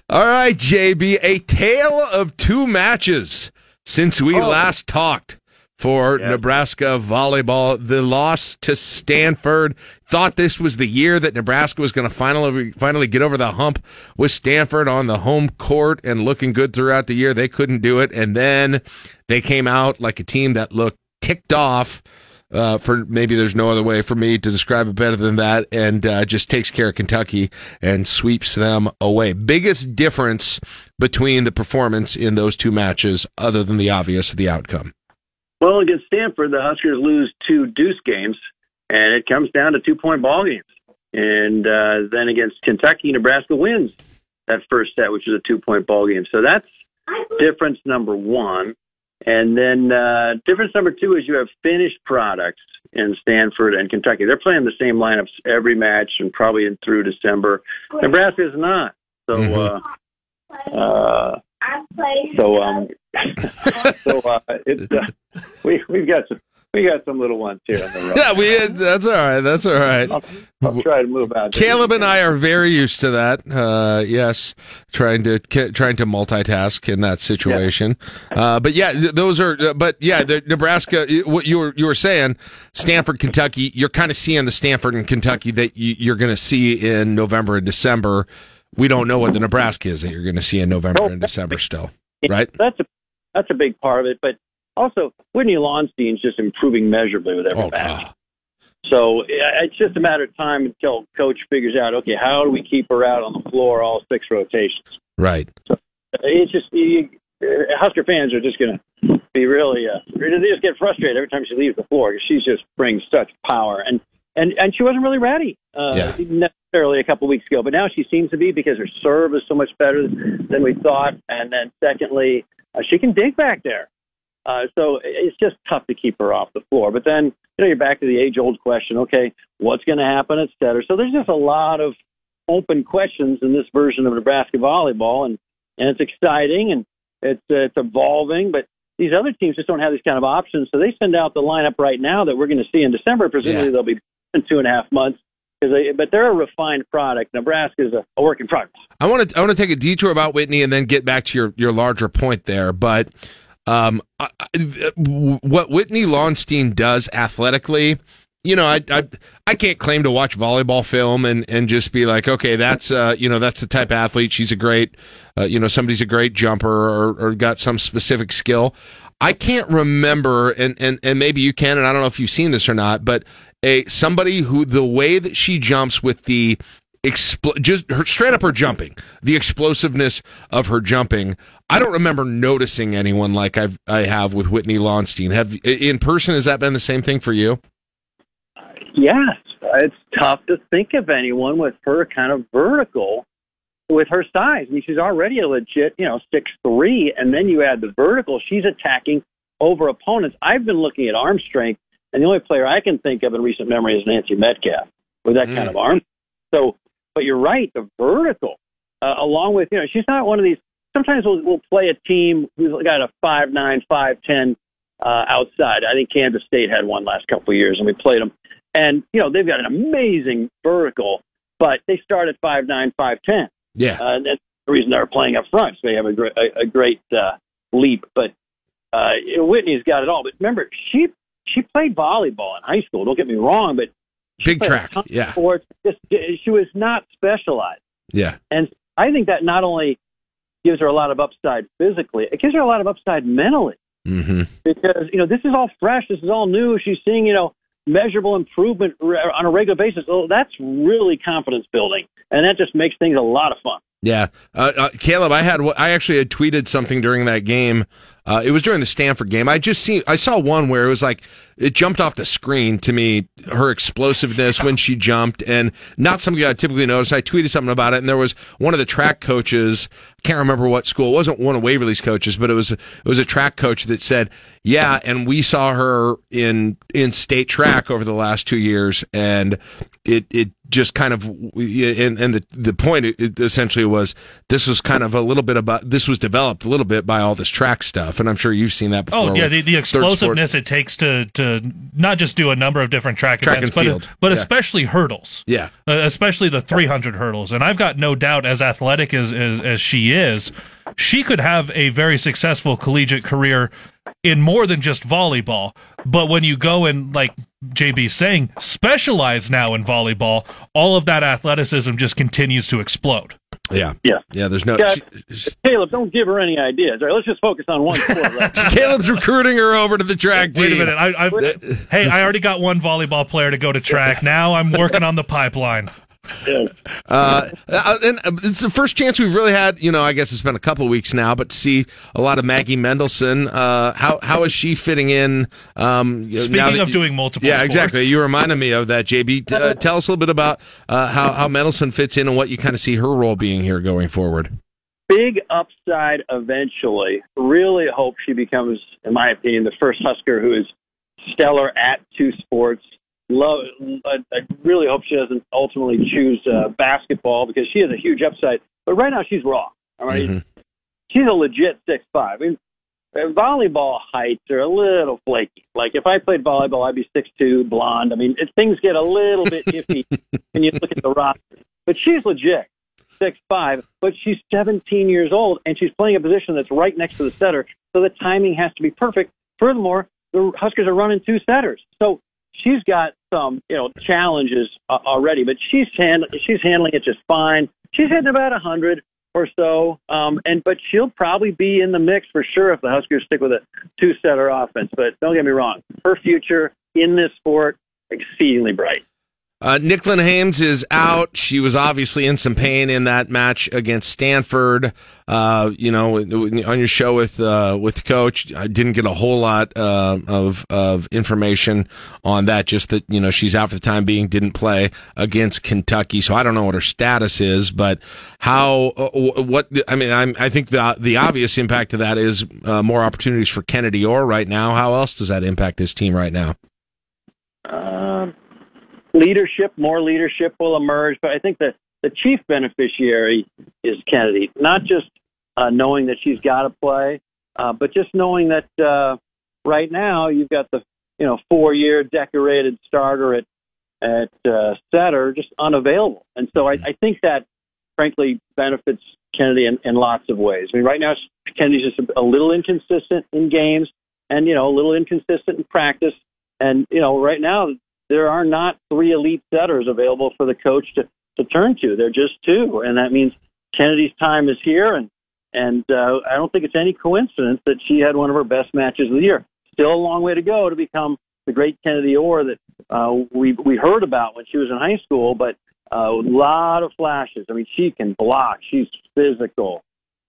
all right, JB, a tale of two matches since we Oh. last talked for Nebraska volleyball. The loss to Stanford. Thought this was the year that Nebraska was going to finally finally get over the hump with Stanford on the home court and looking good throughout the year. They couldn't do it, and then they came out like a team that looked ticked off. Uh, for maybe there's no other way for me to describe it better than that, and uh, just takes care of Kentucky and sweeps them away. Biggest difference between the performance in those two matches, other than the obvious, the outcome. Well, against Stanford, the Huskers lose two deuce games, and it comes down to two point ball games. And uh, then against Kentucky, Nebraska wins that first set, which is a two point ball game. So that's difference number one. And then uh, difference number two is you have finished products in Stanford and Kentucky. They're playing the same lineups every match and probably in through December. Nebraska is not. So, uh, uh, so um, so uh, it's uh, we we've got some we got some little ones here on the road. Yeah, we. That's all right. That's all right. I'll try to move out. Caleb and I are very used to that. Uh, yes, trying to trying to multitask in that situation. Uh, but yeah, those are. uh, But yeah, the Nebraska. What you were you were saying, Stanford, Kentucky. You're kind of seeing the Stanford and Kentucky that you, you're going to see in November and December. We don't know what the Nebraska is that you're going to see in November and December still, right? That's a that's a big part of it, but also Whitney Lauenstein's just improving measurably with every Oh, match. So it's just a matter of time until coach figures out, okay, how do we keep her out on the floor all six rotations? Right. It's just you, uh, Husker fans are just going to be really uh, they just get frustrated every time she leaves the floor because she just brings such power and and and she wasn't really ready uh, necessarily a couple weeks ago, but now she seems to be because her serve is so much better than we thought, and then secondly, uh, she can dig back there. Uh, so it's just tough to keep her off the floor. But then, you know, you're back to the age old question, okay, what's going to happen, et cetera. So there's just a lot of open questions in this version of Nebraska volleyball, and, and it's exciting and it's, uh, it's evolving, but these other teams just don't have these kind of options. So they send out the lineup right now that we're going to see in December. Presumably they'll be in two and a half months. 'Cause They, but they're a refined product. Nebraska is a, a work in progress. I want to I want to take a detour about Whitney and then get back to your your larger point there. But um, I, what Whitney Lauenstein does athletically, you know, I, I I can't claim to watch volleyball film and and just be like, okay, that's uh, you know, that's the type of athlete. She's a great, uh, you know, somebody's a great jumper or or got some specific skill. I can't remember, and, and, and maybe you can, and I don't know if you've seen this or not, but a somebody who the way that she jumps with the expl- just her straight up her jumping, the explosiveness of her jumping. I don't remember noticing anyone like I've I have with Whitney Lauenstein. Have in person has that been the same thing for you? Yes, it's tough to think of anyone with her kind of vertical with her size. I mean, she's already a legit, you know, six three, and then you add the vertical. She's attacking over opponents. I've been looking at arm strength, and the only player I can think of in recent memory is Nancy Metcalf with that kind of arm. So, but you're right, the vertical, uh, along with you know, she's not one of these. Sometimes we'll, we'll play a team who's got a five nine, five ten uh, outside. I think Kansas State had one last couple of years, and we played them. And you know, they've got an amazing vertical, but they start at five nine, five ten. Yeah. Uh, and that's the reason they're playing up front. So they have a great, a, a great uh, leap. But uh, Whitney's got it all. But remember, she she played volleyball in high school. Don't get me wrong, but Big track, yeah. Sports. Just, she was not specialized, Yeah. and I think that not only gives her a lot of upside physically, it gives her a lot of upside mentally Mm-hmm. because you know this is all fresh, this is all new. She's seeing you know measurable improvement on a regular basis. Oh, that's really confidence building, and that just makes things a lot of fun. Yeah, uh, uh, Caleb, I had I actually had tweeted something during that game. Uh, it was during the Stanford game. I just seen I saw one where it was like it jumped off the screen to me. Her explosiveness when she jumped, and not something I typically notice. I tweeted something about it, and there was one of the track coaches. I can't remember what school. It wasn't one of Waverly's coaches, but it was it was a track coach that said, "Yeah, and we saw her in in state track over the last two years, and it it just kind of and and the the point essentially was this was kind of a little bit about this was developed a little bit by all this track stuff, and I'm sure you've seen that before. Oh yeah, the, the with third sport. explosiveness it takes to to not just do a number of different track, Track events, and but field. but Yeah. especially hurdles. Yeah. uh, especially the 300 hurdles. And I've got no doubt, as athletic as, as as she is, she could have a very successful collegiate career in more than just volleyball. But when you go and like JB saying, specialize now in volleyball, all of that athleticism just continues to explode. Yeah, yeah, yeah. There's no Yeah, Caleb, don't give her any ideas. All right, let's just focus on one sport. Right? Caleb's recruiting her over to the track Wait a minute. I, I've, hey, I already got one volleyball player to go to track. Now I'm working on the pipeline. Uh, uh, and uh, it's the first chance we've really had. You know, I guess it's been a couple of weeks now, but to see a lot of Maggie Mendelson. Uh, how how is she fitting in? Um, Speaking now that of you- doing multiple yeah, sports. exactly. You reminded me of that, JB. Uh, tell us a little bit about uh, how how Mendelson fits in and what you kind of see her role being here going forward. Big upside eventually. Really hope she becomes, in my opinion, the first Husker who is stellar at two sports. Love. I, I really hope she doesn't ultimately choose uh, basketball because she has a huge upside. But right now she's raw. All right? she's a legit six five. I mean, uh, volleyball heights are a little flaky. Like if I played volleyball, I'd be six two, blonde. I mean, it, things get a little bit iffy when you look at the roster. But she's legit six five. But she's seventeen years old and she's playing a position that's right next to the setter, so the timing has to be perfect. Furthermore, the Huskers are running two setters, so she's got some you know challenges uh, already. But she's hand, she's handling it just fine. She's hitting about a hundred or so. Um, and but she'll probably be in the mix for sure if the Huskers stick with a two setter offense. But don't get me wrong, her future in this sport exceedingly bright. Uh, Nicklin Hames is out. She was obviously in some pain in that match against Stanford. Uh, you know, on your show with uh, with Coach, I didn't get a whole lot uh, of of information on that. Just that you know she's out for the time being, didn't play against Kentucky, so I don't know what her status is. But how? Uh, what? I mean, I'm, I think the the obvious impact of that is uh, more opportunities for Kennedy Orr right now. How else does that impact this team right now? Leadership, more leadership will emerge, but I think that the chief beneficiary is Kennedy. Not just uh, knowing that she's got to play, uh, but just knowing that uh, right now you've got the you know four-year decorated starter at at uh, setter just unavailable, and so I, I think that frankly benefits Kennedy in, in lots of ways. I mean, right now Kennedy's just a, a little inconsistent in games, and you know a little inconsistent in practice, and you know right now there are not three elite setters available for the coach to, to turn to. They're just two, and that means Kennedy's time is here, and and uh, I don't think it's any coincidence that she had one of her best matches of the year. Still a long way to go to become the great Kennedy Orr that uh, we we heard about when she was in high school, but uh, a lot of flashes. I mean, she can block. She's physical.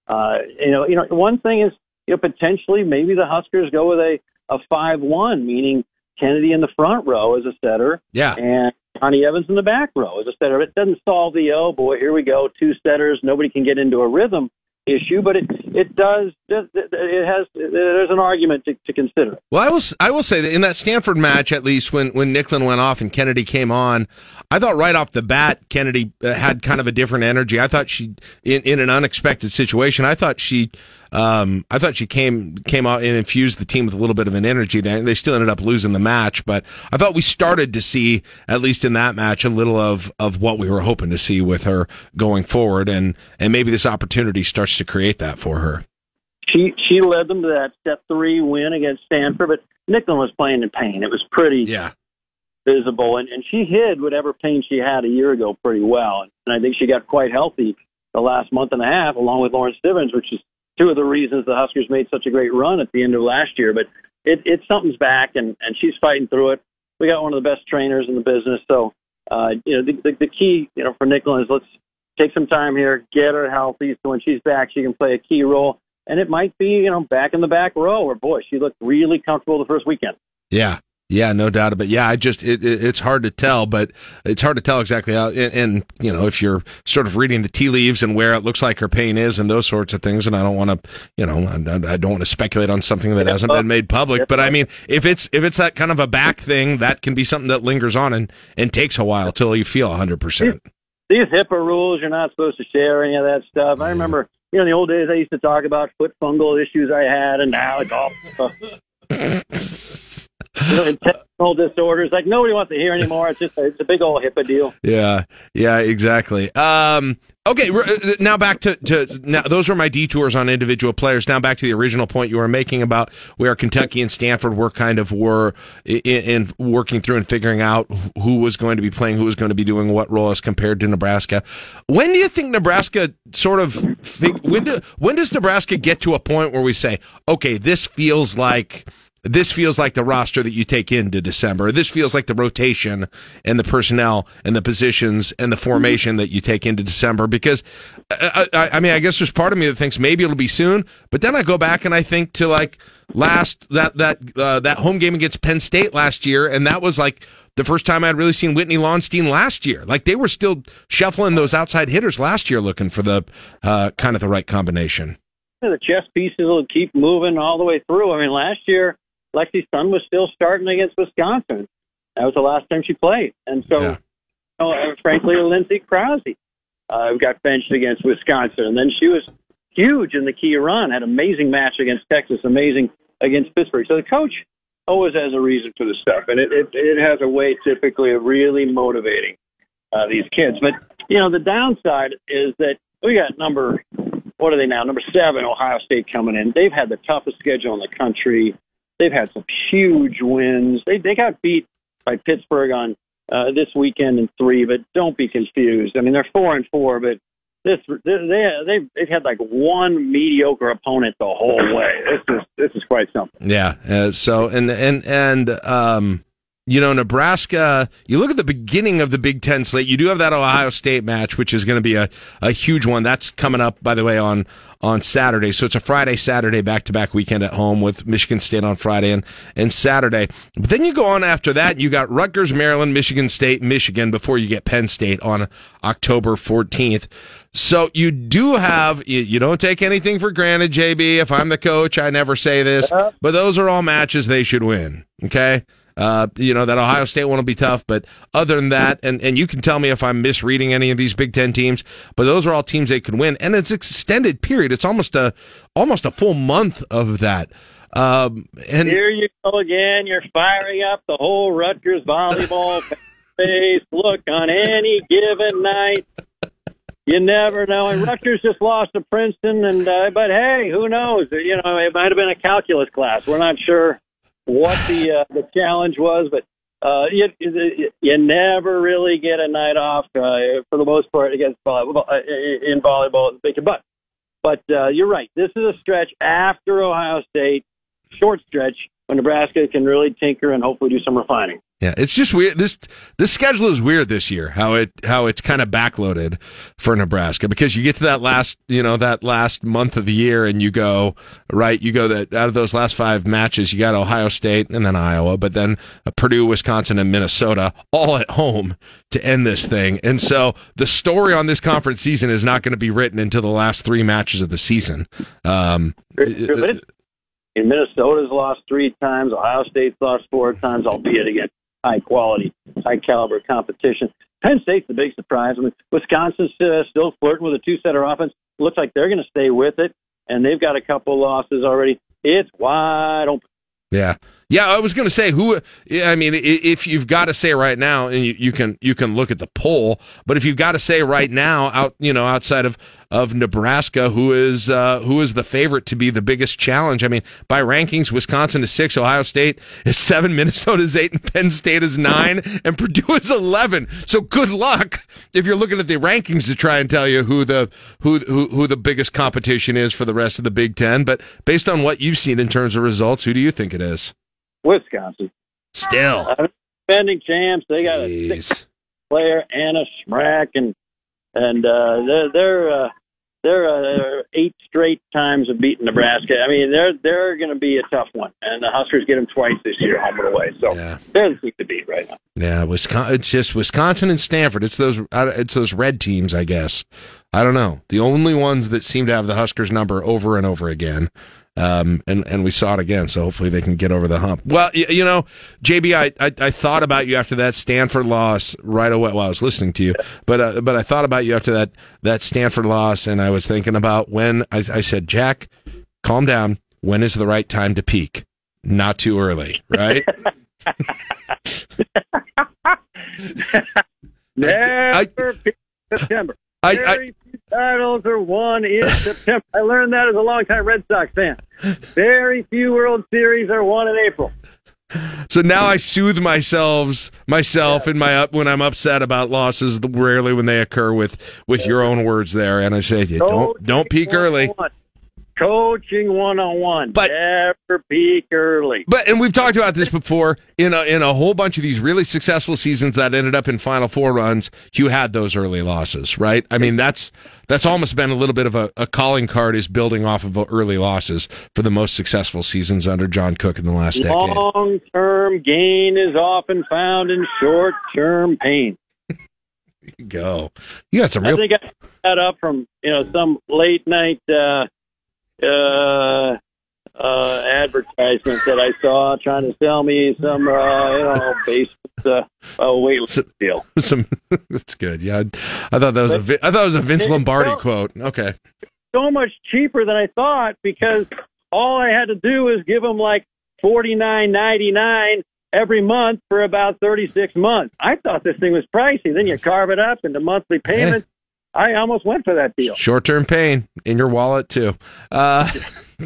Uh, you know, you know, one thing is, you know, potentially maybe the Huskers go with a a five one, meaning Kennedy in the front row as a setter, Yeah. and Connie Evans in the back row as a setter. It doesn't solve the oh boy, here we go, two setters, nobody can get into a rhythm issue, but it it does. It has there's an argument to, to consider. Well, I will. I will say that in that Stanford match, at least when when Nicklin went off and Kennedy came on, I thought right off the bat Kennedy uh, had kind of a different energy. I thought she in in an unexpected situation. I thought she. Um, I thought she came came out and infused the team with a little bit of an energy there. They still ended up losing the match, but I thought we started to see at least in that match a little of of what we were hoping to see with her going forward, and and maybe this opportunity starts to create that for her. She she led them to that step three win against Stanford, but Nicklin was playing in pain. It was pretty yeah. visible, and and she hid whatever pain she had a year ago pretty well, and I think she got quite healthy the last month and a half, along with Lauren Stivrins, which is two of the reasons the Huskers made such a great run at the end of last year. But it it something's back, and and she's fighting through it. We got one of the best trainers in the business, so uh, you know the, the the key you know for Nicklin is let's take some time here, get her healthy, so when she's back, she can play a key role. And it might be, you know, back in the back row, or boy, she looked really comfortable the first weekend. Yeah. Yeah, no doubt about. It. Yeah, I just it, it, it's hard to tell, but it's hard to tell exactly how. And, and, you know, if you're sort of reading the tea leaves and where it looks like her pain is and those sorts of things, and I don't want to, you know, I, I don't want to speculate on something that hasn't been made public. But I mean, if it's if it's that kind of a back thing, that can be something that lingers on and and takes a while till you feel hundred percent. These HIPAA rules, you're not supposed to share any of that stuff. I remember, you know, in the old days, I used to talk about foot fungal issues I had, and now it's all. you know, intestinal disorders. Like nobody wants to hear anymore. It's just a, it's a big old HIPAA deal. Yeah, yeah, exactly. Um, okay, uh, now back to, to now those were my detours on individual players. Now back to the original point you were making about where Kentucky and Stanford were kind of were in, in working through and figuring out who was going to be playing, who was going to be doing what role as compared to Nebraska. When do you think Nebraska sort of when do, when does Nebraska get to a point where we say, okay, this feels like this feels like the roster that you take into December. This feels like the rotation and the personnel and the positions and the formation that you take into December. Because, I, I, I, mean, I guess there's part of me that thinks maybe it'll be soon, but then I go back and I think to like last that that uh, that home game against Penn State last year, and that was like the first time I'd really seen Whitney Lauenstein last year. Like they were still shuffling those outside hitters last year, looking for the uh, kind of the right combination. The chess pieces will keep moving all the way through. I mean, last year Lexi Sun was still starting against Wisconsin. That was the last time she played, and so, yeah. you know, frankly, Lindsay Krause uh, got benched against Wisconsin, and then she was huge in the key run. Had amazing match against Texas, amazing against Pittsburgh. So the coach always has a reason for the stuff, and it it, it has a way typically of really motivating uh, these kids. But you know, the downside is that we got number what are they now? Number seven, Ohio State coming in. They've had the toughest schedule in the country. They've had some huge wins. They they got beat by Pittsburgh on uh, this weekend in three, but don't be confused. I mean, they're four and four, but this they they've they've had like one mediocre opponent the whole way. This is this is quite something. Yeah. Uh, so and and and um you know, Nebraska, you look at the beginning of the Big Ten slate, you do have that Ohio State match, which is going to be a, a huge one. That's coming up, by the way, on, on Saturday. So it's a Friday, Saturday back to back weekend at home with Michigan State on Friday and, and Saturday. But then you go on after that, you got Rutgers, Maryland, Michigan State, Michigan before you get Penn State on October 14th. So you do have, you, you don't take anything for granted, JB. If I'm the coach, I never say this, but those are all matches they should win. Okay. Uh, you know, that Ohio State one will be tough, but other than that, and, and you can tell me if I'm misreading any of these Big Ten teams, but those are all teams they could win. And it's extended period. It's almost a, almost a full month of that. Um, and here you go again. You're firing up the whole Rutgers volleyball face look on any given night. You never know. And Rutgers just lost to Princeton, and uh, but hey, who knows? You know, it might have been a calculus class. We're not sure what the uh, the challenge was, but uh, you, you never really get a night off uh, for the most part against volleyball, uh, in volleyball. But but uh, you're right. This is a stretch after Ohio State, short stretch when Nebraska can really tinker and hopefully do some refining. Yeah, it's just weird. This this schedule is weird this year. How it how it's kind of backloaded for Nebraska because you get to that last you know that last month of the year and you go right. You go that out of those last five matches, you got Ohio State and then Iowa, but then Purdue, Wisconsin, and Minnesota all at home to end this thing. And so the story on this conference season is not going to be written until the last three matches of the season. Um, and Minnesota's lost three times. Ohio State's lost four times, albeit against high quality, high caliber competition. Penn State's the big surprise. I mean, Wisconsin's uh, still flirting with a two setter offense. Looks like they're going to stay with it, and they've got a couple losses already. It's wide open. Yeah. Yeah, I was going to say who. I mean, if you've got to say right now, and you, you can you can look at the poll, but if you've got to say right now, out you know, outside of of Nebraska, who is uh, who is the favorite to be the biggest challenge? I mean, by rankings, Wisconsin is six, Ohio State is seven, Minnesota is eight, and Penn State is nine, and Purdue is eleven. So good luck if you're looking at the rankings to try and tell you who the who who, who the biggest competition is for the rest of the Big Ten. But based on what you've seen in terms of results, who do you think it is? Wisconsin. Still. Uh, defending champs. They got Jeez. a six player, Anna Smrek, and and uh, they're they're uh, they're uh, eight straight times of beating Nebraska. I mean, they're they're going to be a tough one, and the Huskers get them twice this year, home and away. So yeah. they're the team to beat right now. Yeah, Wisconsin. It's just Wisconsin and Stanford. It's those. It's those red teams, I guess. I don't know. The only ones that seem to have the Huskers number over and over again. Um, and and we saw it again. So hopefully they can get over the hump. Well, you, you know, JB, I, I I thought about you after that Stanford loss right away. While I was listening to you, but uh, but I thought about you after that that Stanford loss, and I was thinking about when I, I said, Jack, calm down. When is the right time to peak? Not too early, right? Never pick September. I- I- Titles are won in September. I learned that as a longtime Red Sox fan. Very few World Series are won in April. So now I soothe myself myself in my up when I'm upset about losses. Rarely when they occur with with your own words there, and I say yeah, don't don't peak early. 101. Coaching one on one. But- never peak early. But and we've talked about this before in a in a whole bunch of these really successful seasons that ended up in Final Four runs. You had those early losses, right? I mean that's that's almost been a little bit of a, a calling card is building off of early losses for the most successful seasons under John Cook in the last decade. Long term gain is often found in short term pain. Go, you got some I real. think I that up from you know some late night uh, uh, uh, advertisement that I saw trying to sell me some uh, you know basement uh, uh, weight deal. Some that's good. Yeah, I, I thought that was a Vi- I thought it was a Vince Lombardi quote. Okay. So much cheaper than I thought because all I had to do was give them like forty nine ninety nine every month for about thirty six months. I thought this thing was pricey. Then you carve it up into monthly payments. I almost went for that deal. Short term pain in your wallet too. Uh,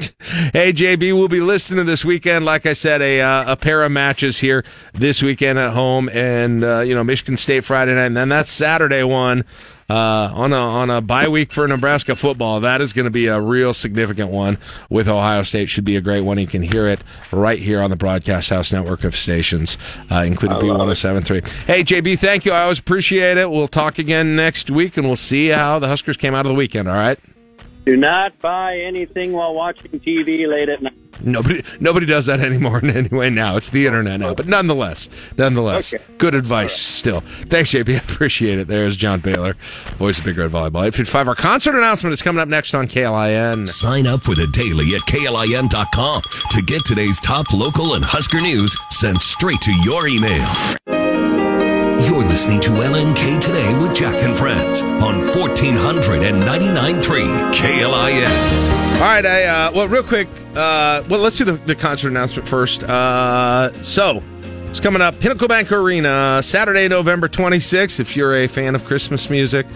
hey JB, we'll be listening this weekend. Like I said, a uh, a pair of matches here this weekend at home, and uh, you know Michigan State Friday night, and then that Saturday one uh, on a on a bye week for Nebraska football. That is going to be a real significant one with Ohio State. Should be a great one. You can hear it right here on the Broadcast House network of stations, uh, including B one zero seven three. Hey JB, thank you. I always appreciate it. We'll talk again next week, and we'll see how the Huskers came out of the weekend. All right. Do not buy anything while watching TV late at night. Nobody, nobody does that anymore. Anyway, now it's the internet now. But nonetheless, nonetheless, good advice still. Thanks, JP. I appreciate it. There's John Baylor, voice of Big Red Volleyball. 855. Our concert announcement is coming up next on KLIN. Sign up for the daily at KLIN.com to get today's top local and Husker news sent straight to your email. You're listening to LNK Today with Jack and Friends on 1499.3 KLIN. All right, I uh, well, real quick. Uh, well, let's do the, the concert announcement first. Uh, so it's coming up, Pinnacle Bank Arena, Saturday, November 26th. If you're a fan of Christmas music,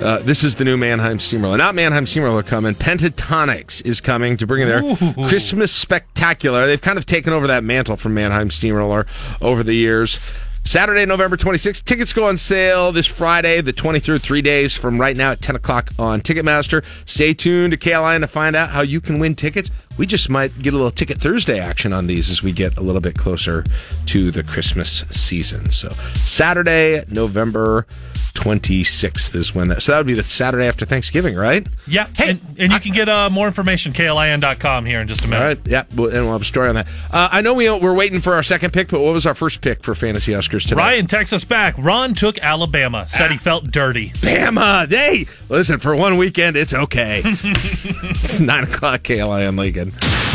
uh, this is the new Mannheim Steamroller. Not Mannheim Steamroller coming. Pentatonix is coming to bring you their Ooh. Christmas spectacular. They've kind of taken over that mantle from Mannheim Steamroller over the years. Saturday, November 26th. Tickets go on sale this Friday, the 23rd, three days from right now at 10 o'clock on Ticketmaster. Stay tuned to KLIN to find out how you can win tickets. We just might get a little Ticket Thursday action on these as we get a little bit closer to the Christmas season. So, Saturday, November 26th is when that. So, that would be the Saturday after Thanksgiving, right? Yeah, and, and you can get uh, more information KLIN.com here in just a minute. All right. Yeah. Well, and we'll have a story on that. Uh, I know we, we're waiting for our second pick, but what was our first pick for Fantasy Oscars today? Ryan texts us back. Ron took Alabama. Said he felt dirty. Bama. Hey, listen, for one weekend, it's okay. it's 9 o'clock KLIN Lincoln. From